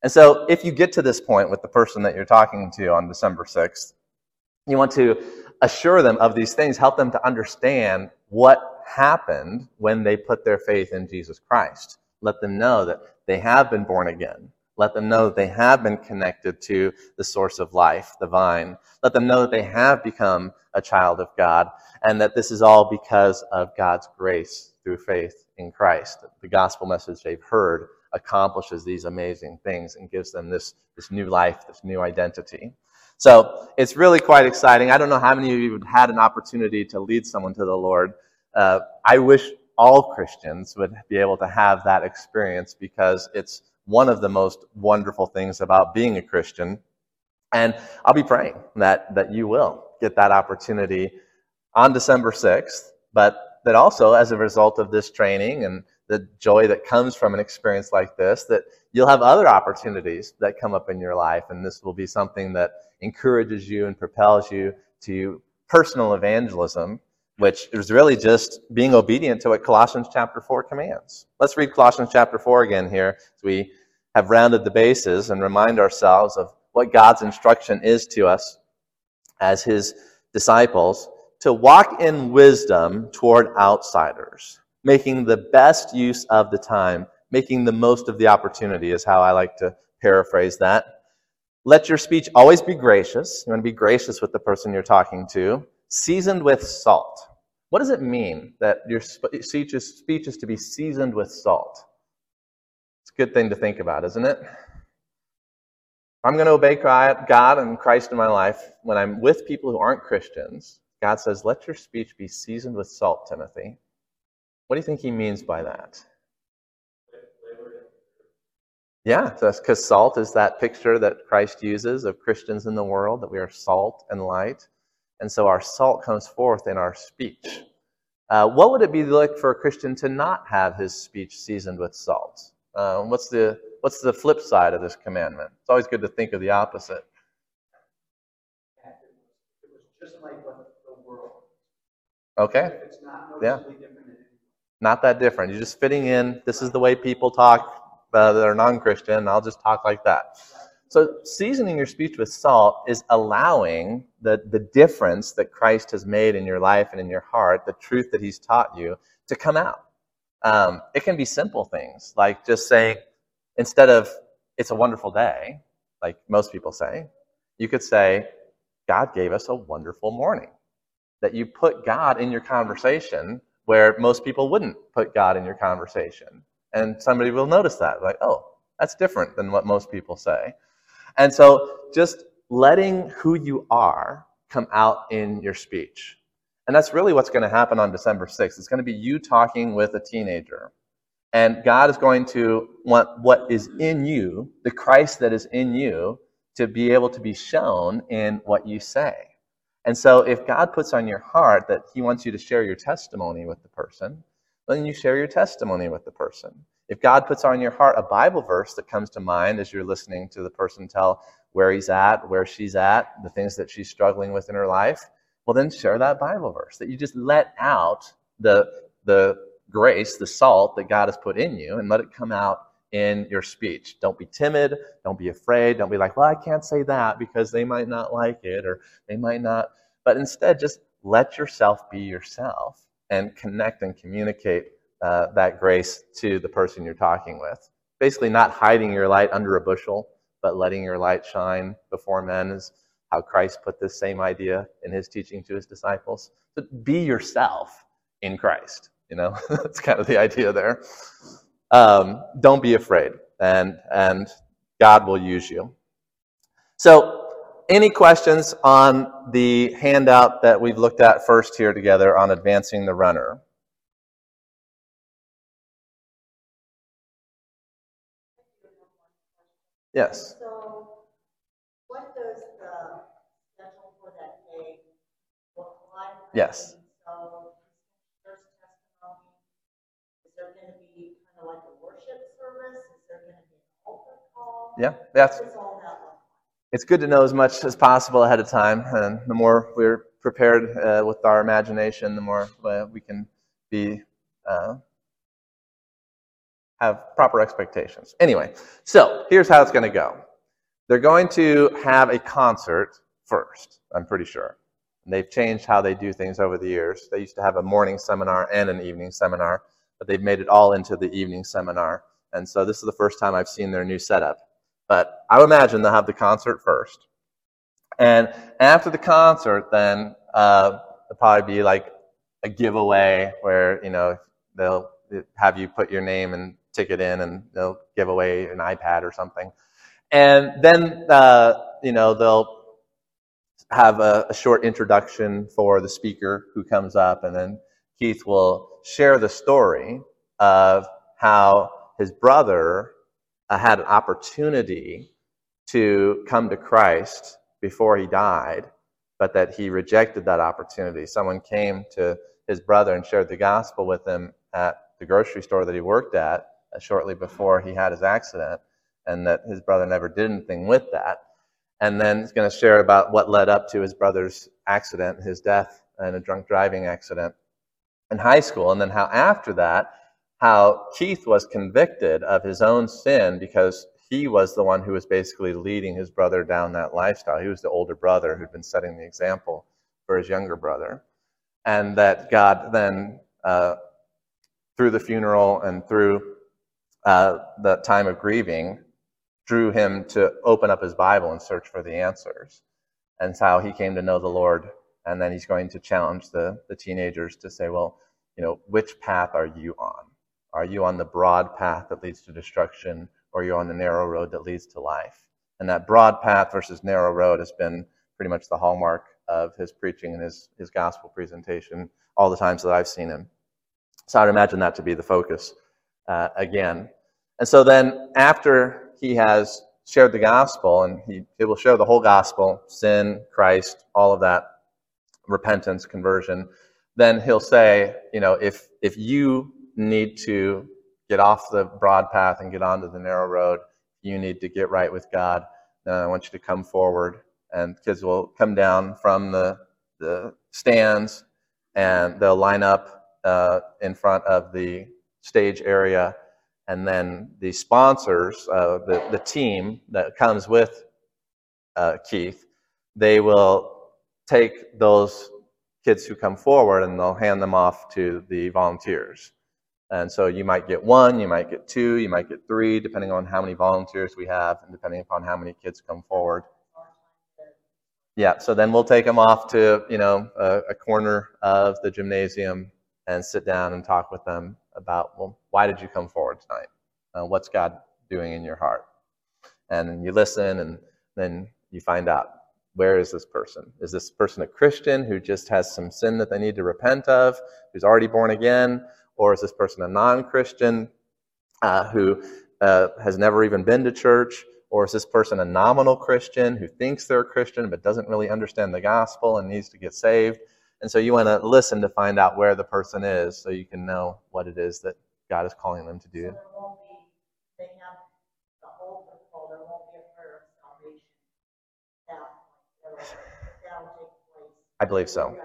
And so, if you get to this point with the person that you're talking to on December 6th, you want to assure them of these things, help them to understand what happened when they put their faith in Jesus Christ. Let them know that they have been born again. Let them know that they have been connected to the source of life, the vine. Let them know that they have become a child of God and that this is all because of God's grace through faith in Christ. The gospel message they've heard accomplishes these amazing things and gives them this, this new life, this new identity. So it's really quite exciting. I don't know how many of you have had an opportunity to lead someone to the Lord. Uh, I wish all Christians would be able to have that experience because it's one of the most wonderful things about being a Christian. And I'll be praying that, that you will get that opportunity on December 6th, but that also as a result of this training and the joy that comes from an experience like this, that you'll have other opportunities that come up in your life. And this will be something that encourages you and propels you to personal evangelism, which is really just being obedient to what Colossians chapter 4 commands. Let's read Colossians chapter 4 again here as we have rounded the bases and remind ourselves of what God's instruction is to us as his disciples to walk in wisdom toward outsiders making the best use of the time, making the most of the opportunity is how I like to paraphrase that. Let your speech always be gracious. You want to be gracious with the person you're talking to, seasoned with salt. What does it mean that your speech is, to be seasoned with salt? It's a good thing to think about, isn't it? I'm going to obey God and Christ in my life. When I'm with people who aren't Christians, God says, let your speech be seasoned with salt, Timothy. What do you think he means by that? Yeah, because salt is that picture that Christ uses of Christians in the world, that we are salt and light. And so our salt comes forth in our speech. Uh, what would it be like for a Christian to not have his speech seasoned with salt? Uh, what's, the, what's the flip side of this commandment? It's always good to think of the opposite. It was just like the world. Okay? It's not Yeah. Not that different. You're just fitting in. This is the way people talk uh, that are non Christian. I'll just talk like that. So, seasoning your speech with salt is allowing the, the difference that Christ has made in your life and in your heart, the truth that He's taught you, to come out. Um, it can be simple things, like just saying, instead of, it's a wonderful day, like most people say, you could say, God gave us a wonderful morning. That you put God in your conversation where most people wouldn't put God in your conversation. And somebody will notice that, like, oh, that's different than what most people say. And so just letting who you are come out in your speech. And that's really what's going to happen on December 6th. It's going to be you talking with a teenager. And God is going to want what is in you, the Christ that is in you, to be able to be shown in what you say. And so if God puts on your heart that He wants you to share your testimony with the person, then you share your testimony with the person. If God puts on your heart a Bible verse that comes to mind as you're listening to the person tell where he's at, where she's at, the things that she's struggling with in her life, well, then share that Bible verse. That you just let out the, the grace, the salt that God has put in you, and let it come out in your speech. Don't be timid. Don't be afraid. Don't be like, well, I can't say that because they might not like it or they might not. But instead, just let yourself be yourself and connect and communicate uh, that grace to the person you're talking with. Basically, not hiding your light under a bushel, but letting your light shine before men is how Christ put this same idea in his teaching to his disciples. So be yourself in Christ. You know, that's kind of the idea there. Um, don't be afraid, and and God will use you. So, any questions on the handout that we've looked at first here together on advancing the runner? Yes. So what does the schedule for that day look like? Yes. Yeah, that's it's good to know as much as possible ahead of time. And the more we're prepared uh, with our imagination, the more uh, we can be uh, have proper expectations. Anyway, so here's how it's going to go. They're going to have a concert first. I'm pretty sure. And they've changed how they do things over the years. They used to have a morning seminar and an evening seminar, but they've made it all into the evening seminar. And so this is the first time I've seen their new setup. But I would imagine they'll have the concert first. And after the concert, then uh, there'll probably be like a giveaway where, you know, they'll have you put your name and ticket in and they'll give away an iPad or something. And then, uh, you know, they'll have a, a short introduction for the speaker who comes up, and then Keith will share the story of how his brother had an opportunity to come to Christ before he died, but that he rejected that opportunity. Someone came to his brother and shared the gospel with him at the grocery store that he worked at uh, shortly before he had his accident, and that his brother never did anything with that. And then he's going to share about what led up to his brother's accident, his death in a drunk driving accident in high school, and then how after that, how Keith was convicted of his own sin because he was the one who was basically leading his brother down that lifestyle. He was the older brother who'd been setting the example for his younger brother. And that God then, uh, through the funeral and through uh, the time of grieving, drew him to open up his Bible and search for the answers. And it's how he came to know the Lord. And then he's going to challenge the, the teenagers to say, well, you know, which path are you on? Are you on the broad path that leads to destruction, or are you on the narrow road that leads to life? And that broad path versus narrow road has been pretty much the hallmark of his preaching and his, his gospel presentation all the times that I've seen him. So I'd imagine that to be the focus uh, again. And so then after he has shared the gospel, and he, he will share the whole gospel, sin, Christ, all of that, repentance, conversion, then he'll say, you know, if if you need to get off the broad path and get onto the narrow road, you need to get right with God. Then I want you to come forward, and kids will come down from the the stands, and they'll line up uh, in front of the stage area, and then the sponsors, uh, the the team that comes with uh, Keith, they will take those kids who come forward and they'll hand them off to the volunteers. And so you might get one, you might get two, you might get three, depending on how many volunteers we have and depending upon how many kids come forward. Yeah, so then we'll take them off to, you know, a, a corner of the gymnasium and sit down and talk with them about, well, why did you come forward tonight? Uh, what's God doing in your heart? And you listen and then you find out where is this person? Is this person a Christian who just has some sin that they need to repent of, who's already born again? Or is this person a non Christian uh, who uh, has never even been to church? Or is this person a nominal Christian who thinks they're a Christian but doesn't really understand the gospel and needs to get saved? And so you want to listen to find out where the person is so you can know what it is that God is calling them to do. I believe so.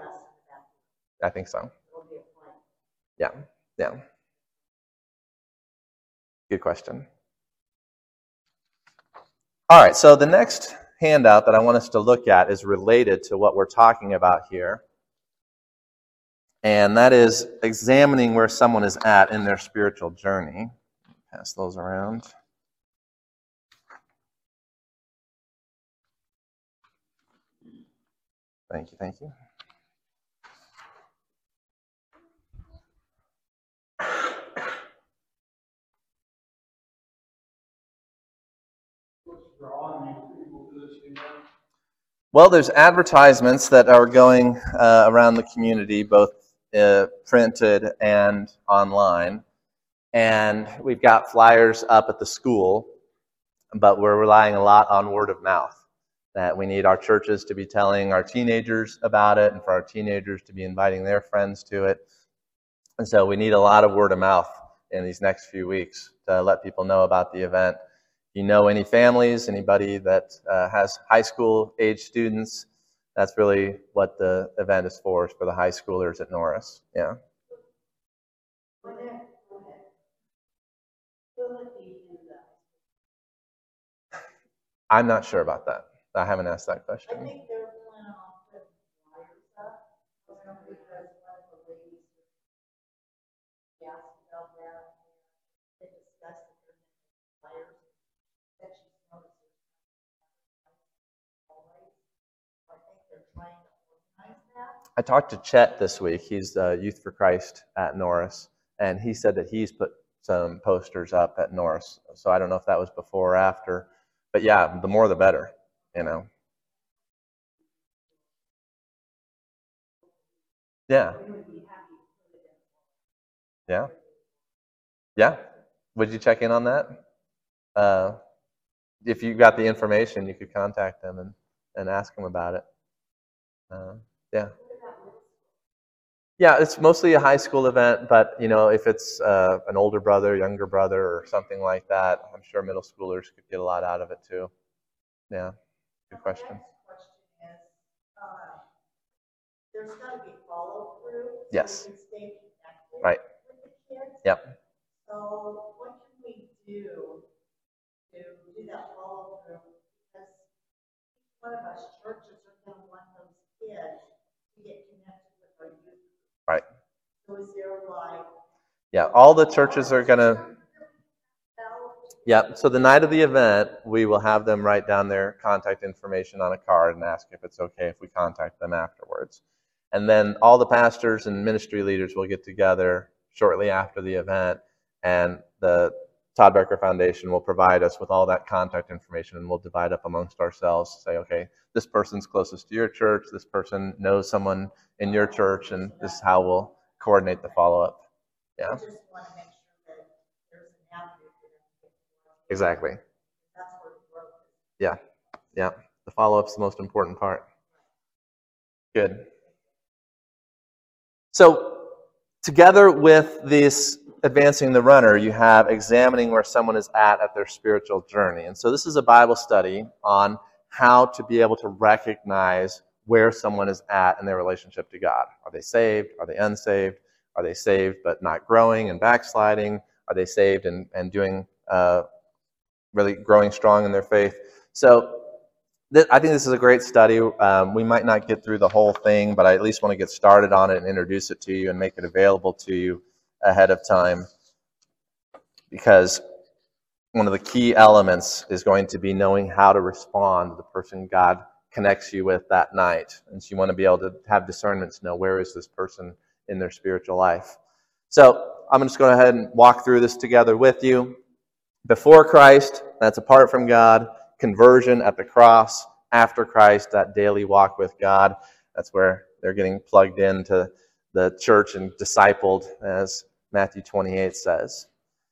I think so. Yeah, yeah. Good question. All right, so the next handout that I want us to look at is related to what we're talking about here. And that is examining where someone is at in their spiritual journey. Pass those around. Thank you, thank you. Well, there's advertisements that are going uh, around the community, both uh, printed and online. And we've got flyers up at the school, but we're relying a lot on word of mouth that we need our churches to be telling our teenagers about it and for our teenagers to be inviting their friends to it. And so we need a lot of word of mouth in these next few weeks to let people know about the event. You know any families, anybody that uh, has high school age students, that's really what the event is for, is for the high schoolers at Norris. Yeah. I'm not sure about that. I haven't asked that question. I think they're planning on putting flyers up, because one of the ladies asked about that, they discussed the flyers, that she's noticed. Always, I think they're trying to organize that. I talked to Chet this week. He's Youth for Christ at Norris, and he said that he's put some posters up at Norris. So I don't know if that was before or after, but yeah, the more the better you know. Yeah. Yeah. Yeah. Would you check in on that? Uh, if you got the information, you could contact them and, and ask them about it. Uh, yeah. Yeah, it's mostly a high school event, but you know, if it's uh, an older brother, younger brother, or something like that, I'm sure middle schoolers could get a lot out of it too. Yeah. Good question. Next question is, uh, there's gotta be follow through. so Yes. Right. With the kids. Yep. So what can we do to do that follow through? Because one of us churches are gonna want those kids to get connected with our youth. Right. So is there like? Yeah, all the churches are going to. Yep. So the night of the event, we will have them write down their contact information on a card and ask if it's okay if we contact them afterwards. And then all the pastors and ministry leaders will get together shortly after the event, and the Todd Becker Foundation will provide us with all that contact information, and we'll divide up amongst ourselves. Say, okay, this person's closest to your church, this person knows someone in your church, and this is how we'll coordinate the follow up. Yeah. I just wanna make sure that there's an avenue for them to get to work. Exactly. That's where the growth is. Yeah. Yeah. The follow up's the most important part. Good. So, together with this advancing the runner, you have examining where someone is at at their spiritual journey. And so, this is a Bible study on how to be able to recognize where someone is at in their relationship to God. Are they saved? Are they unsaved? Are they saved but not growing and backsliding? Are they saved and, and doing uh, really growing strong in their faith? So th- I think this is a great study. Um, we might not get through the whole thing, but I at least want to get started on it and introduce it to you and make it available to you ahead of time because one of the key elements is going to be knowing how to respond to the person God connects you with that night. And so you want to be able to have discernment to know where is this person in their spiritual life. So I'm just going to go ahead and walk through this together with you. Before Christ, that's apart from God. Conversion at the cross. After Christ, that daily walk with God. That's where they're getting plugged into the church and discipled, as Matthew 28 says.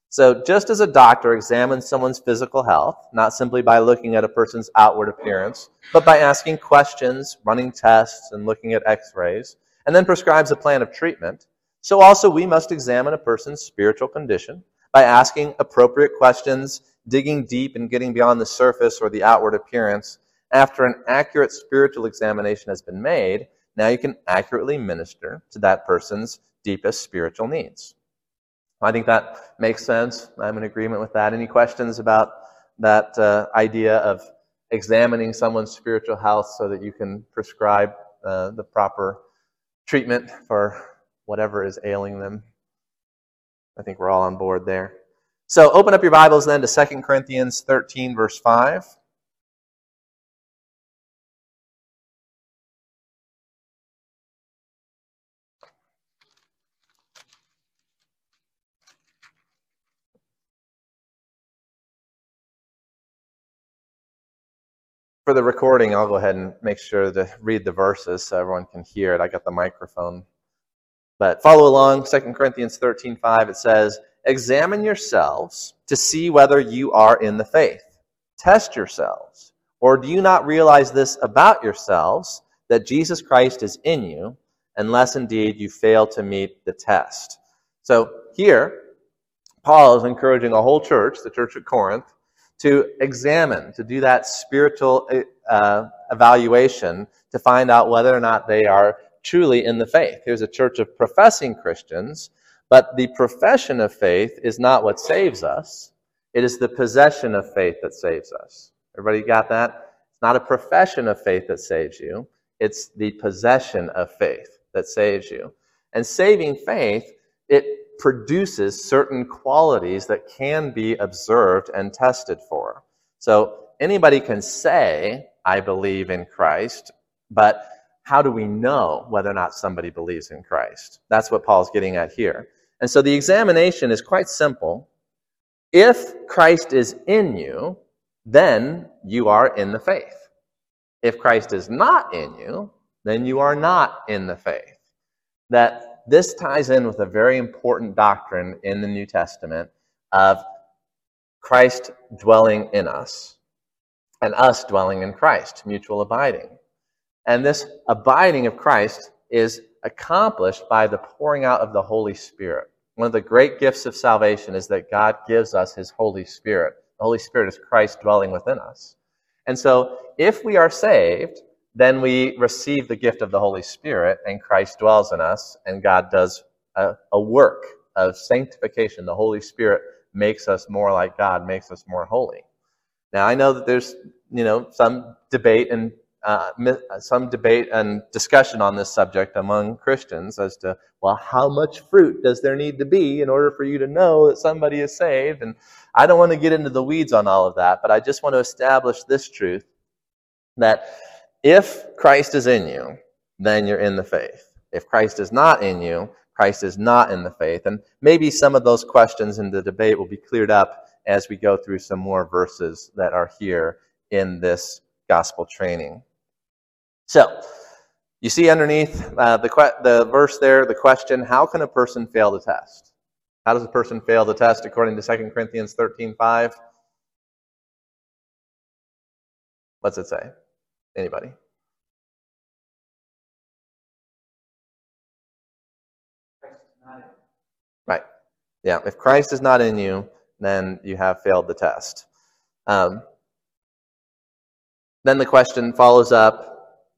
So, just as a doctor examines someone's physical health, not simply by looking at a person's outward appearance, but by asking questions, running tests, and looking at x rays, and then prescribes a plan of treatment, so also we must examine a person's spiritual condition by asking appropriate questions, digging deep and getting beyond the surface or the outward appearance. After an accurate spiritual examination has been made, now you can accurately minister to that person's deepest spiritual needs. I think that makes sense. I'm in agreement with that. Any questions about that uh, idea of examining someone's spiritual health so that you can prescribe uh, the proper treatment for whatever is ailing them? I think we're all on board there. So open up your Bibles then to 2 Corinthians 13, verse 5. For the recording, I'll go ahead and make sure to read the verses so everyone can hear it. I got the microphone. But follow along, 2 Corinthians 13 5, it says, Examine yourselves to see whether you are in the faith. Test yourselves. Or do you not realize this about yourselves, that Jesus Christ is in you, unless indeed you fail to meet the test? So here, Paul is encouraging a whole church, the church at Corinth, to examine, to do that spiritual uh, evaluation to find out whether or not they are truly in the faith. Here's a church of professing Christians, but the profession of faith is not what saves us. It is the possession of faith that saves us. Everybody got that? It's not a profession of faith that saves you. It's the possession of faith that saves you. And saving faith, it produces certain qualities that can be observed and tested for. So anybody can say, I believe in Christ, but how do we know whether or not somebody believes in Christ? That's what Paul's getting at here. And so the examination is quite simple. If Christ is in you, then you are in the faith. If Christ is not in you, then you are not in the faith. That this ties in with a very important doctrine in the New Testament of Christ dwelling in us and us dwelling in Christ, mutual abiding. And this abiding of Christ is accomplished by the pouring out of the Holy Spirit. One of the great gifts of salvation is that God gives us His Holy Spirit. The Holy Spirit is Christ dwelling within us. And so, if we are saved, then we receive the gift of the Holy Spirit, and Christ dwells in us, and God does a, a, work of sanctification. The Holy Spirit makes us more like God, makes us more holy. Now, I know that there's you know some debate and uh, some debate and discussion on this subject among Christians as to well, how much fruit does there need to be in order for you to know that somebody is saved? And I don't want to get into the weeds on all of that, but I just want to establish this truth that if Christ is in you, then you're in the faith. If Christ is not in you, Christ is not in the faith. And maybe some of those questions in the debate will be cleared up as we go through some more verses that are here in this gospel training. So, you see underneath uh, the, que- the verse there, the question, how can a person fail the test? How does a person fail the test according to 2 Corinthians 13 5? What's it say? Anybody? Right. Yeah, if Christ is not in you, then you have failed the test. Um, then the question follows up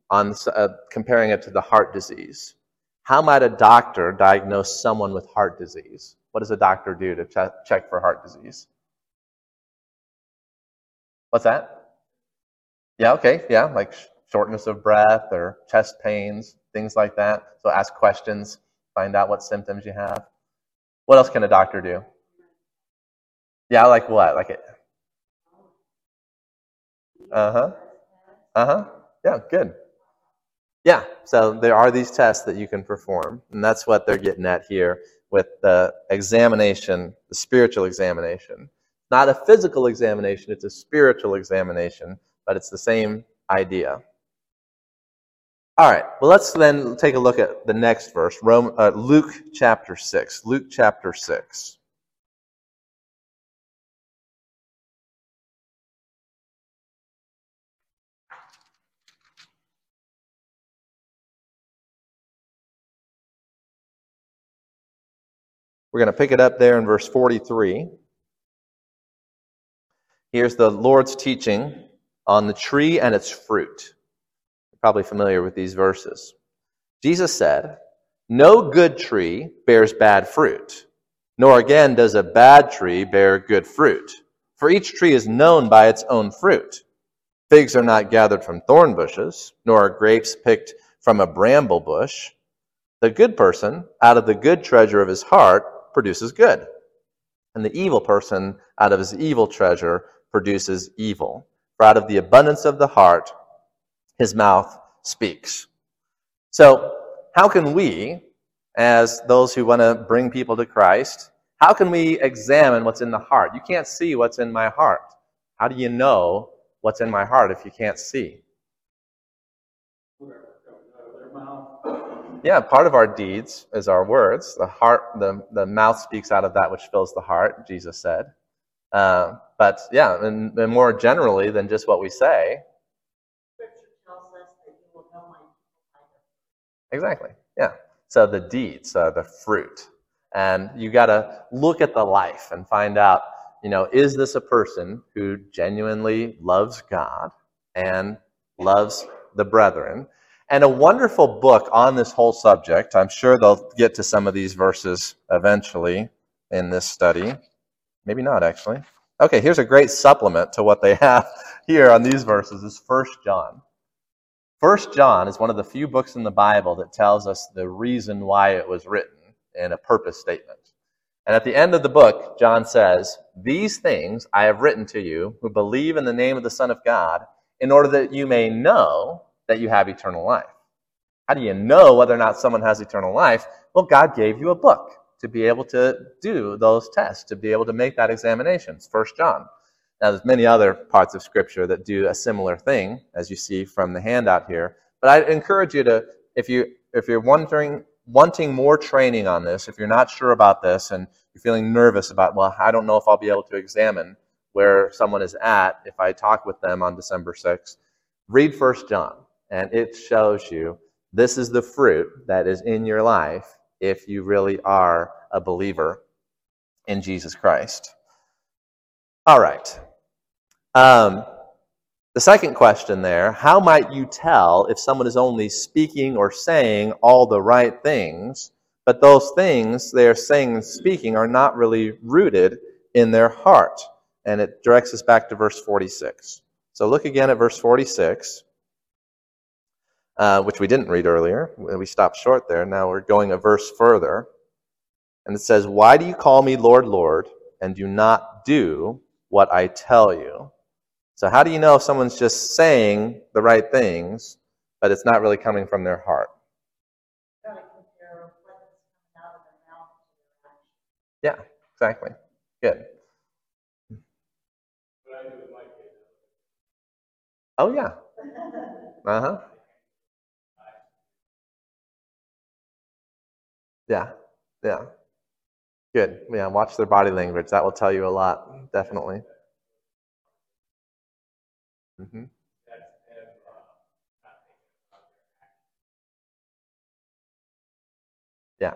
on uh, comparing it to the heart disease. How might a doctor diagnose someone with heart disease? What does a doctor do to ch- check for heart disease? What's that? Yeah, okay, yeah, like shortness of breath or chest pains, things like that. So ask questions, find out what symptoms you have. What else can a doctor do? Yeah, like what? Like it. Uh huh. Uh huh. Yeah, good. Yeah, so there are these tests that you can perform, and that's what they're getting at here with the examination, the spiritual examination. Not a physical examination, it's a spiritual examination, but it's the same idea. All right, well, let's then take a look at the next verse, Rome, uh, Luke chapter 6. Luke chapter 6. We're going to pick it up there in verse 43. Here's the Lord's teaching on the tree and its fruit. You're probably familiar with these verses. Jesus said, No good tree bears bad fruit, nor again does a bad tree bear good fruit. For each tree is known by its own fruit. Figs are not gathered from thorn bushes, nor are grapes picked from a bramble bush. The good person, out of the good treasure of his heart, produces good. And the evil person, out of his evil treasure, produces evil. For out of the abundance of the heart, his mouth speaks. So, how can we, as those who want to bring people to Christ, how can we examine what's in the heart? You can't see what's in my heart. How do you know what's in my heart if you can't see? Yeah, part of our deeds is our words. The heart, the, the mouth speaks out of that which fills the heart, Jesus said. Uh, but yeah, and, and, more generally than just what we say. Exactly. Yeah. So the deeds, uh, the fruit, and you got to look at the life and find out. You know, is this a person who genuinely loves God and loves the brethren? and a wonderful book on this whole subject. I'm sure they'll get to some of these verses eventually in this study. Maybe not, actually. Okay, here's a great supplement to what they have here on these verses is First John. First John is one of the few books in the Bible that tells us the reason why it was written in a purpose statement. And at the end of the book, John says, These things I have written to you who believe in the name of the Son of God, in order that you may know that you have eternal life. How do you know whether or not someone has eternal life? Well, God gave you a book to be able to do those tests, to be able to make that examination. It's First John. Now, there's many other parts of Scripture that do a similar thing, as you see from the handout here. But I encourage you to, if you if you're wondering, wanting more training on this, if you're not sure about this, and you're feeling nervous about, well, I don't know if I'll be able to examine where someone is at if I talk with them on December 6th, read First John and it shows you this is the fruit that is in your life if you really are a believer in Jesus Christ. All right. Um, the second question there how might you tell if someone is only speaking or saying all the right things, but those things they are saying and speaking are not really rooted in their heart? And it directs us back to verse 46. So look again at verse 46 uh, which we didn't read earlier. We stopped short there. Now we're going a verse further. And it says, Why do you call me Lord, Lord, and do not do what I tell you? So, how do you know if someone's just saying the right things, but it's not really coming from their heart? Yeah, exactly. Good. Oh, yeah. Uh huh. Yeah, yeah. Good. Yeah, watch their body language. That will tell you a lot, definitely. Mm-hmm. Yeah.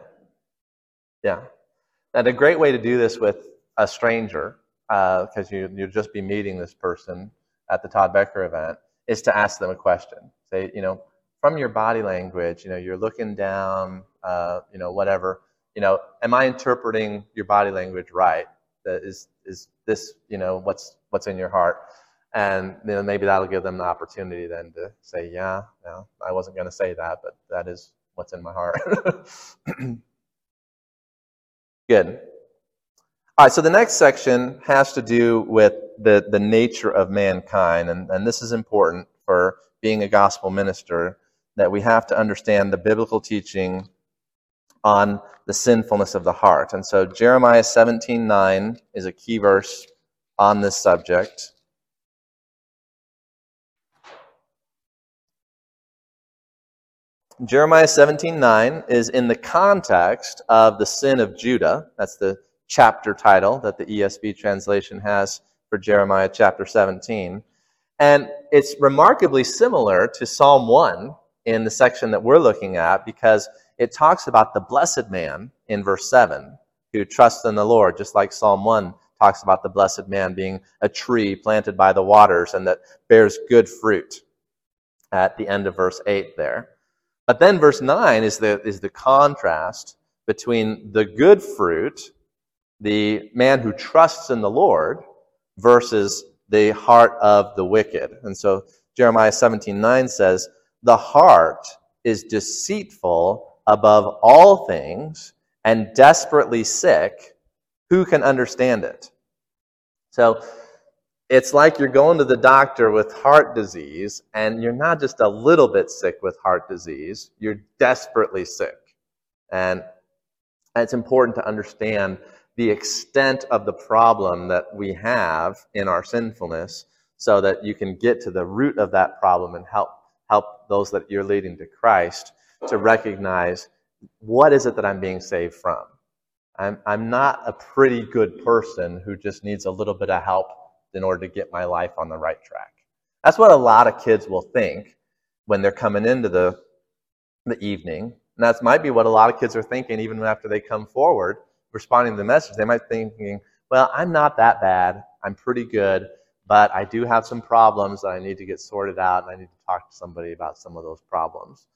Yeah. And a great way to do this with a stranger, because you, you'll just be meeting this person at the Todd Becker event, is to ask them a question. Say, you know, from your body language, you know, you're looking down, uh, you know, whatever, you know, am I interpreting your body language right? That is, is this, you know, what's, what's in your heart? And you know, maybe that'll give them the opportunity then to say, yeah, no, I wasn't going to say that, but that is what's in my heart. Good. All right, so the next section has to do with the, the nature of mankind, and, and this is important for being a gospel minister that we have to understand the biblical teaching on the sinfulness of the heart. And so Jeremiah 17:9 is a key verse on this subject. Jeremiah 17:9 is in the context of the sin of Judah. That's the chapter title that the ESV translation has for Jeremiah chapter 17. And it's remarkably similar to Psalm 1 in the section that we're looking at because it talks about the blessed man in verse 7 who trusts in the Lord, just like Psalm 1 talks about the blessed man being a tree planted by the waters and that bears good fruit at the end of verse 8 there. But then verse 9 is the, is the contrast between the good fruit, the man who trusts in the Lord, versus the heart of the wicked. And so Jeremiah 17 9 says, The heart is deceitful above all things and desperately sick. Who can understand it? So it's like you're going to the doctor with heart disease, and you're not just a little bit sick with heart disease, you're desperately sick. And it's important to understand the extent of the problem that we have in our sinfulness so that you can get to the root of that problem and help help those that you're leading to Christ to recognize what is it that I'm being saved from. I'm, I'm not a pretty good person who just needs a little bit of help in order to get my life on the right track. That's what a lot of kids will think when they're coming into the, the evening. And that might be what a lot of kids are thinking even after they come forward responding to the message. They might be thinking, well, I'm not that bad. I'm pretty good, but I do have some problems that I need to get sorted out and I need to talk to somebody about some of those problems.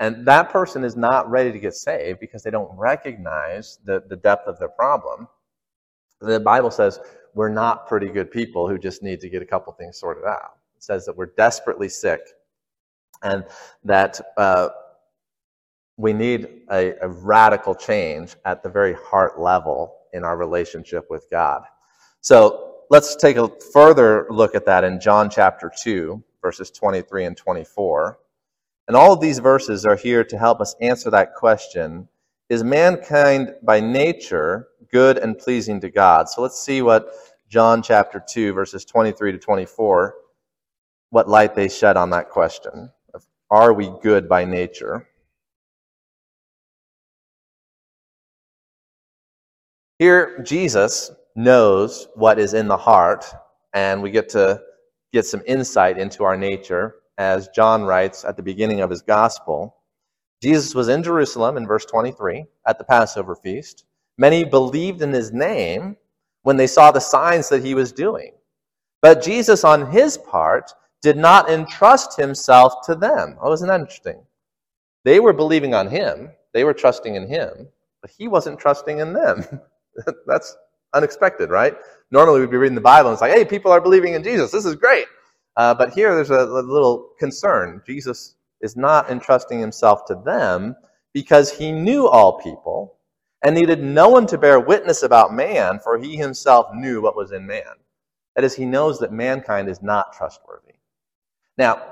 And that person is not ready to get saved because they don't recognize the, the depth of their problem. The Bible says we're not pretty good people who just need to get a couple things sorted out. It says that we're desperately sick and that uh, we need a, a radical change at the very heart level in our relationship with God. So let's take a further look at that in John chapter 2, verses 23 and 24. And all of these verses are here to help us answer that question Is mankind by nature good and pleasing to God? So let's see what John chapter 2, verses 23 to 24, what light they shed on that question. Are we good by nature? Here, Jesus knows what is in the heart, and we get to get some insight into our nature, as John writes at the beginning of his gospel. Jesus was in Jerusalem in verse 23 at the Passover feast. Many believed in his name when they saw the signs that he was doing. But Jesus, on his part, did not entrust himself to them. Oh, isn't that interesting? They were believing on him, they were trusting in him, but he wasn't trusting in them. That's unexpected, right? Normally we'd be reading the Bible and it's like, hey, people are believing in Jesus. This is great. Uh, but here there's a, a little concern. Jesus is not entrusting himself to them because he knew all people and needed no one to bear witness about man, for he himself knew what was in man. That is, he knows that mankind is not trustworthy. Now,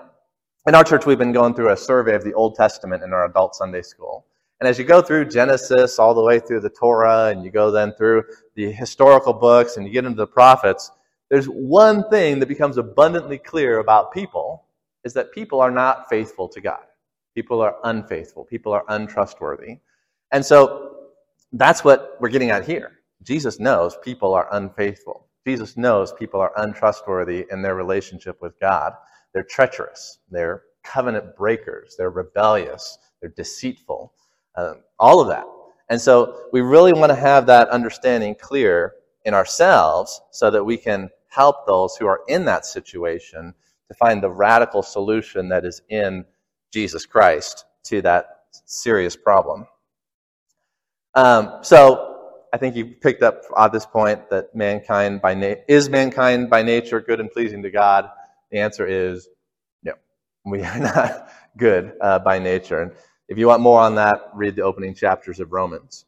in our church, we've been going through a survey of the Old Testament in our adult Sunday school. And as you go through Genesis all the way through the Torah, and you go then through the historical books, and you get into the prophets, there's one thing that becomes abundantly clear about people is that people are not faithful to God. People are unfaithful. People are untrustworthy. And so that's what we're getting at here. Jesus knows people are unfaithful. Jesus knows people are untrustworthy in their relationship with God. They're treacherous. They're covenant breakers. They're rebellious. They're deceitful. Um, all of that. And so we really want to have that understanding clear in ourselves so that we can help those who are in that situation to find the radical solution that is in Jesus Christ to that serious problem. Um, so I think you picked up at this point that mankind by na- is mankind by nature good and pleasing to God. The answer is no. We are not good uh, by nature. And if you want more on that, read the opening chapters of Romans,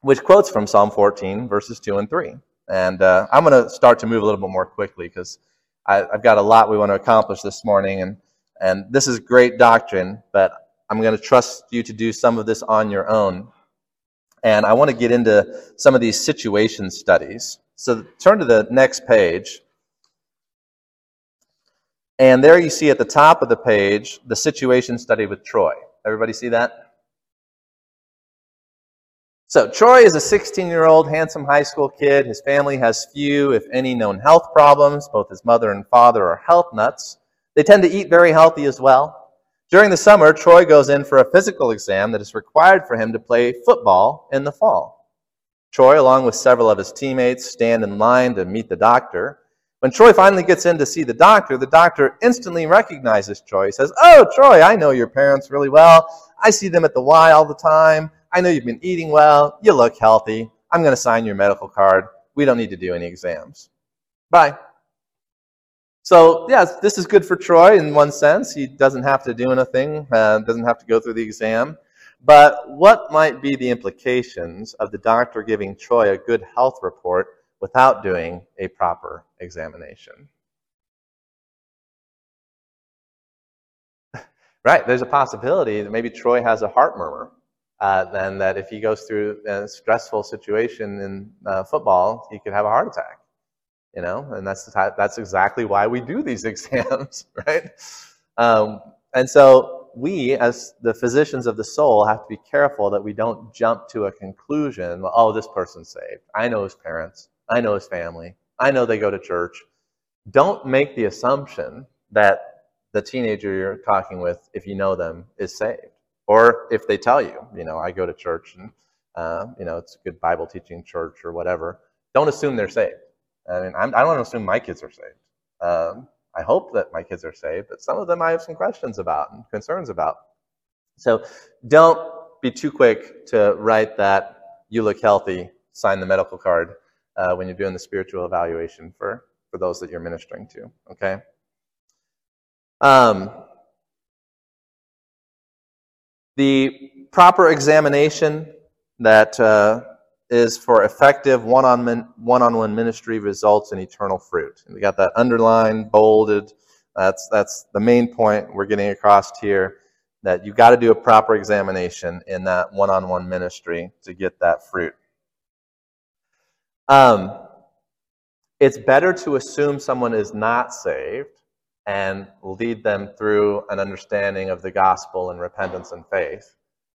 which quotes from Psalm 14, verses 2 and 3. And uh, I'm going to start to move a little bit more quickly because I've got a lot we want to accomplish this morning. And, and this is great doctrine, but I'm going to trust you to do some of this on your own. And I want to get into some of these situation studies. So turn to the next page. And there you see at the top of the page the situation study with Troy. Everybody see that? So, Troy is a 16 year old handsome high school kid. His family has few, if any, known health problems. Both his mother and father are health nuts. They tend to eat very healthy as well. During the summer, Troy goes in for a physical exam that is required for him to play football in the fall. Troy, along with several of his teammates, stand in line to meet the doctor. When Troy finally gets in to see the doctor, the doctor instantly recognizes Troy. He says, Oh, Troy, I know your parents really well. I see them at the Y all the time. I know you've been eating well. You look healthy. I'm going to sign your medical card. We don't need to do any exams. Bye. So, yes, this is good for Troy in one sense. He doesn't have to do anything, uh, doesn't have to go through the exam. But what might be the implications of the doctor giving Troy a good health report without doing a proper examination. right, there's a possibility that maybe Troy has a heart murmur. Uh, and that if he goes through a stressful situation in uh, football, he could have a heart attack. You know, and that's the type, that's exactly why we do these exams, right? Um, and so we, as the physicians of the soul, have to be careful that we don't jump to a conclusion. Oh, this person's saved. I know his parents. I know his family. I know they go to church. Don't make the assumption that the teenager you're talking with, if you know them, is saved. Or if they tell you, you know, I go to church and, uh, you know, it's a good Bible teaching church or whatever. Don't assume they're saved. I mean, I'm, I do not assume my kids are saved. Um, I hope that my kids are saved, but some of them I have some questions about and concerns about. So don't be too quick to write that you look healthy, sign the medical card uh, when you're doing the spiritual evaluation for, for those that you're ministering to. Okay? Um, the proper examination that uh, is for effective one-on-one one-on-one ministry results in eternal fruit. And we got that underlined, bolded. That's that's the main point we're getting across here. That you've got to do a proper examination in that one-on-one ministry to get that fruit. Um, it's better to assume someone is not saved and lead them through an understanding of the gospel and repentance and faith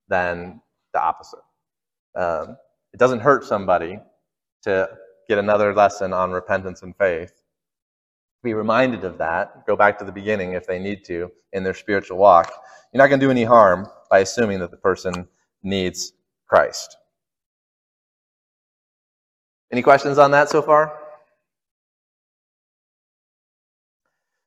than the opposite. Um, it doesn't hurt somebody to get another lesson on repentance and faith. Be reminded of that. Go back to the beginning if they need to in their spiritual walk. You're not going to do any harm by assuming that the person needs Christ. Any questions on that so far?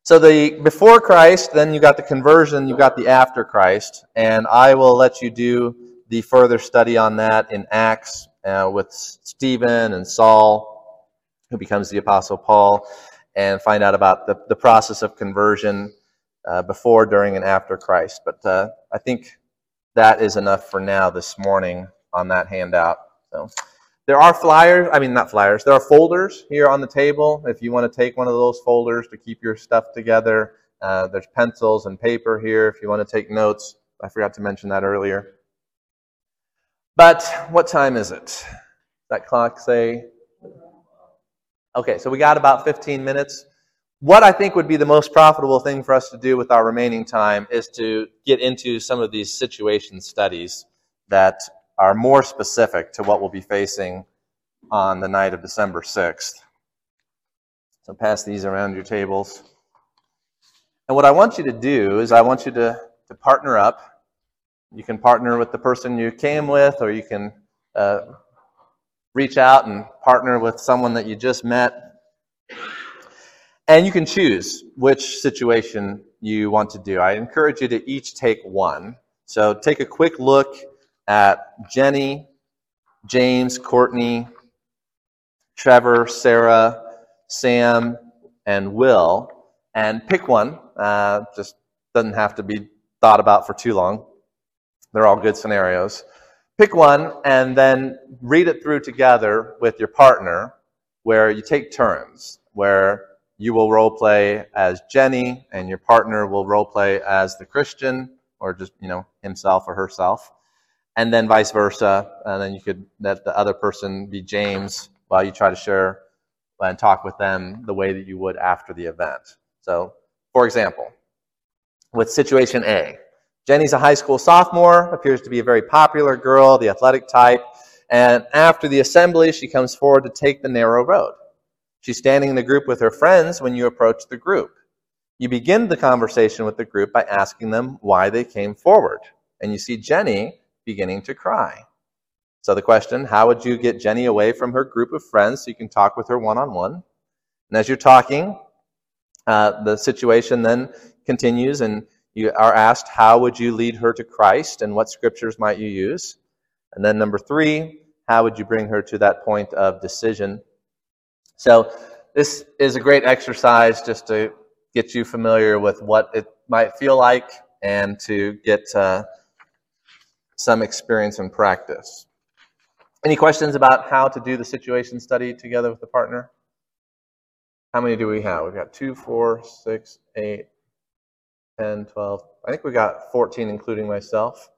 So the before Christ, then you got the conversion, you got the after Christ, and I will let you do the further study on that in Acts uh, with Stephen and Saul, who becomes the Apostle Paul, and find out about the, the process of conversion uh, before, during, and after Christ. But uh, I think that is enough for now this morning on that handout. So. There are flyers, I mean, not flyers, there are folders here on the table if you want to take one of those folders to keep your stuff together. Uh, there's pencils and paper here if you want to take notes. I forgot to mention that earlier. But what time is it? That clock say? Okay, so we got about 15 minutes. What I think would be the most profitable thing for us to do with our remaining time is to get into some of these situation studies that are more specific to what we'll be facing on the night of December 6th. So pass these around your tables. And what I want you to do is I want you to, to partner up. You can partner with the person you came with, or you can uh, reach out and partner with someone that you just met. And you can choose which situation you want to do. I encourage you to each take one. So take a quick look at Jenny, James, Courtney, Trevor, Sarah, Sam, and Will, and pick one. Uh, just doesn't have to be thought about for too long. They're all good scenarios. Pick one and then read it through together with your partner, where you take turns, where you will role play as Jenny and your partner will role play as the Christian or just, you know, himself or herself. And then vice versa. And then you could let the other person be James while you try to share and talk with them the way that you would after the event. So, for example, with situation A, Jenny's a high school sophomore, appears to be a very popular girl, the athletic type, and after the assembly, she comes forward to take the narrow road. She's standing in the group with her friends when you approach the group. You begin the conversation with the group by asking them why they came forward, and you see Jenny beginning to cry. So the question, how would you get Jenny away from her group of friends so you can talk with her one on one? And as you're talking, uh, the situation then continues, and you are asked, how would you lead her to Christ, and what scriptures might you use? And then number three, how would you bring her to that point of decision? So this is a great exercise just to get you familiar with what it might feel like and to get uh, some experience and practice. Any questions about how to do the situation study together with the partner? How many do we have? We've got 2, 4, 6, 8, 10, 12. I think we got 14, including myself.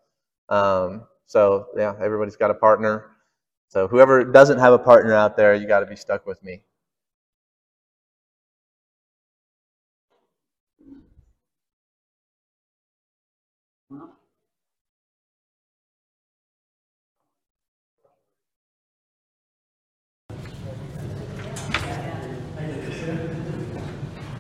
Um, so, yeah, everybody's got a partner. So, whoever doesn't have a partner out there, you got to be stuck with me.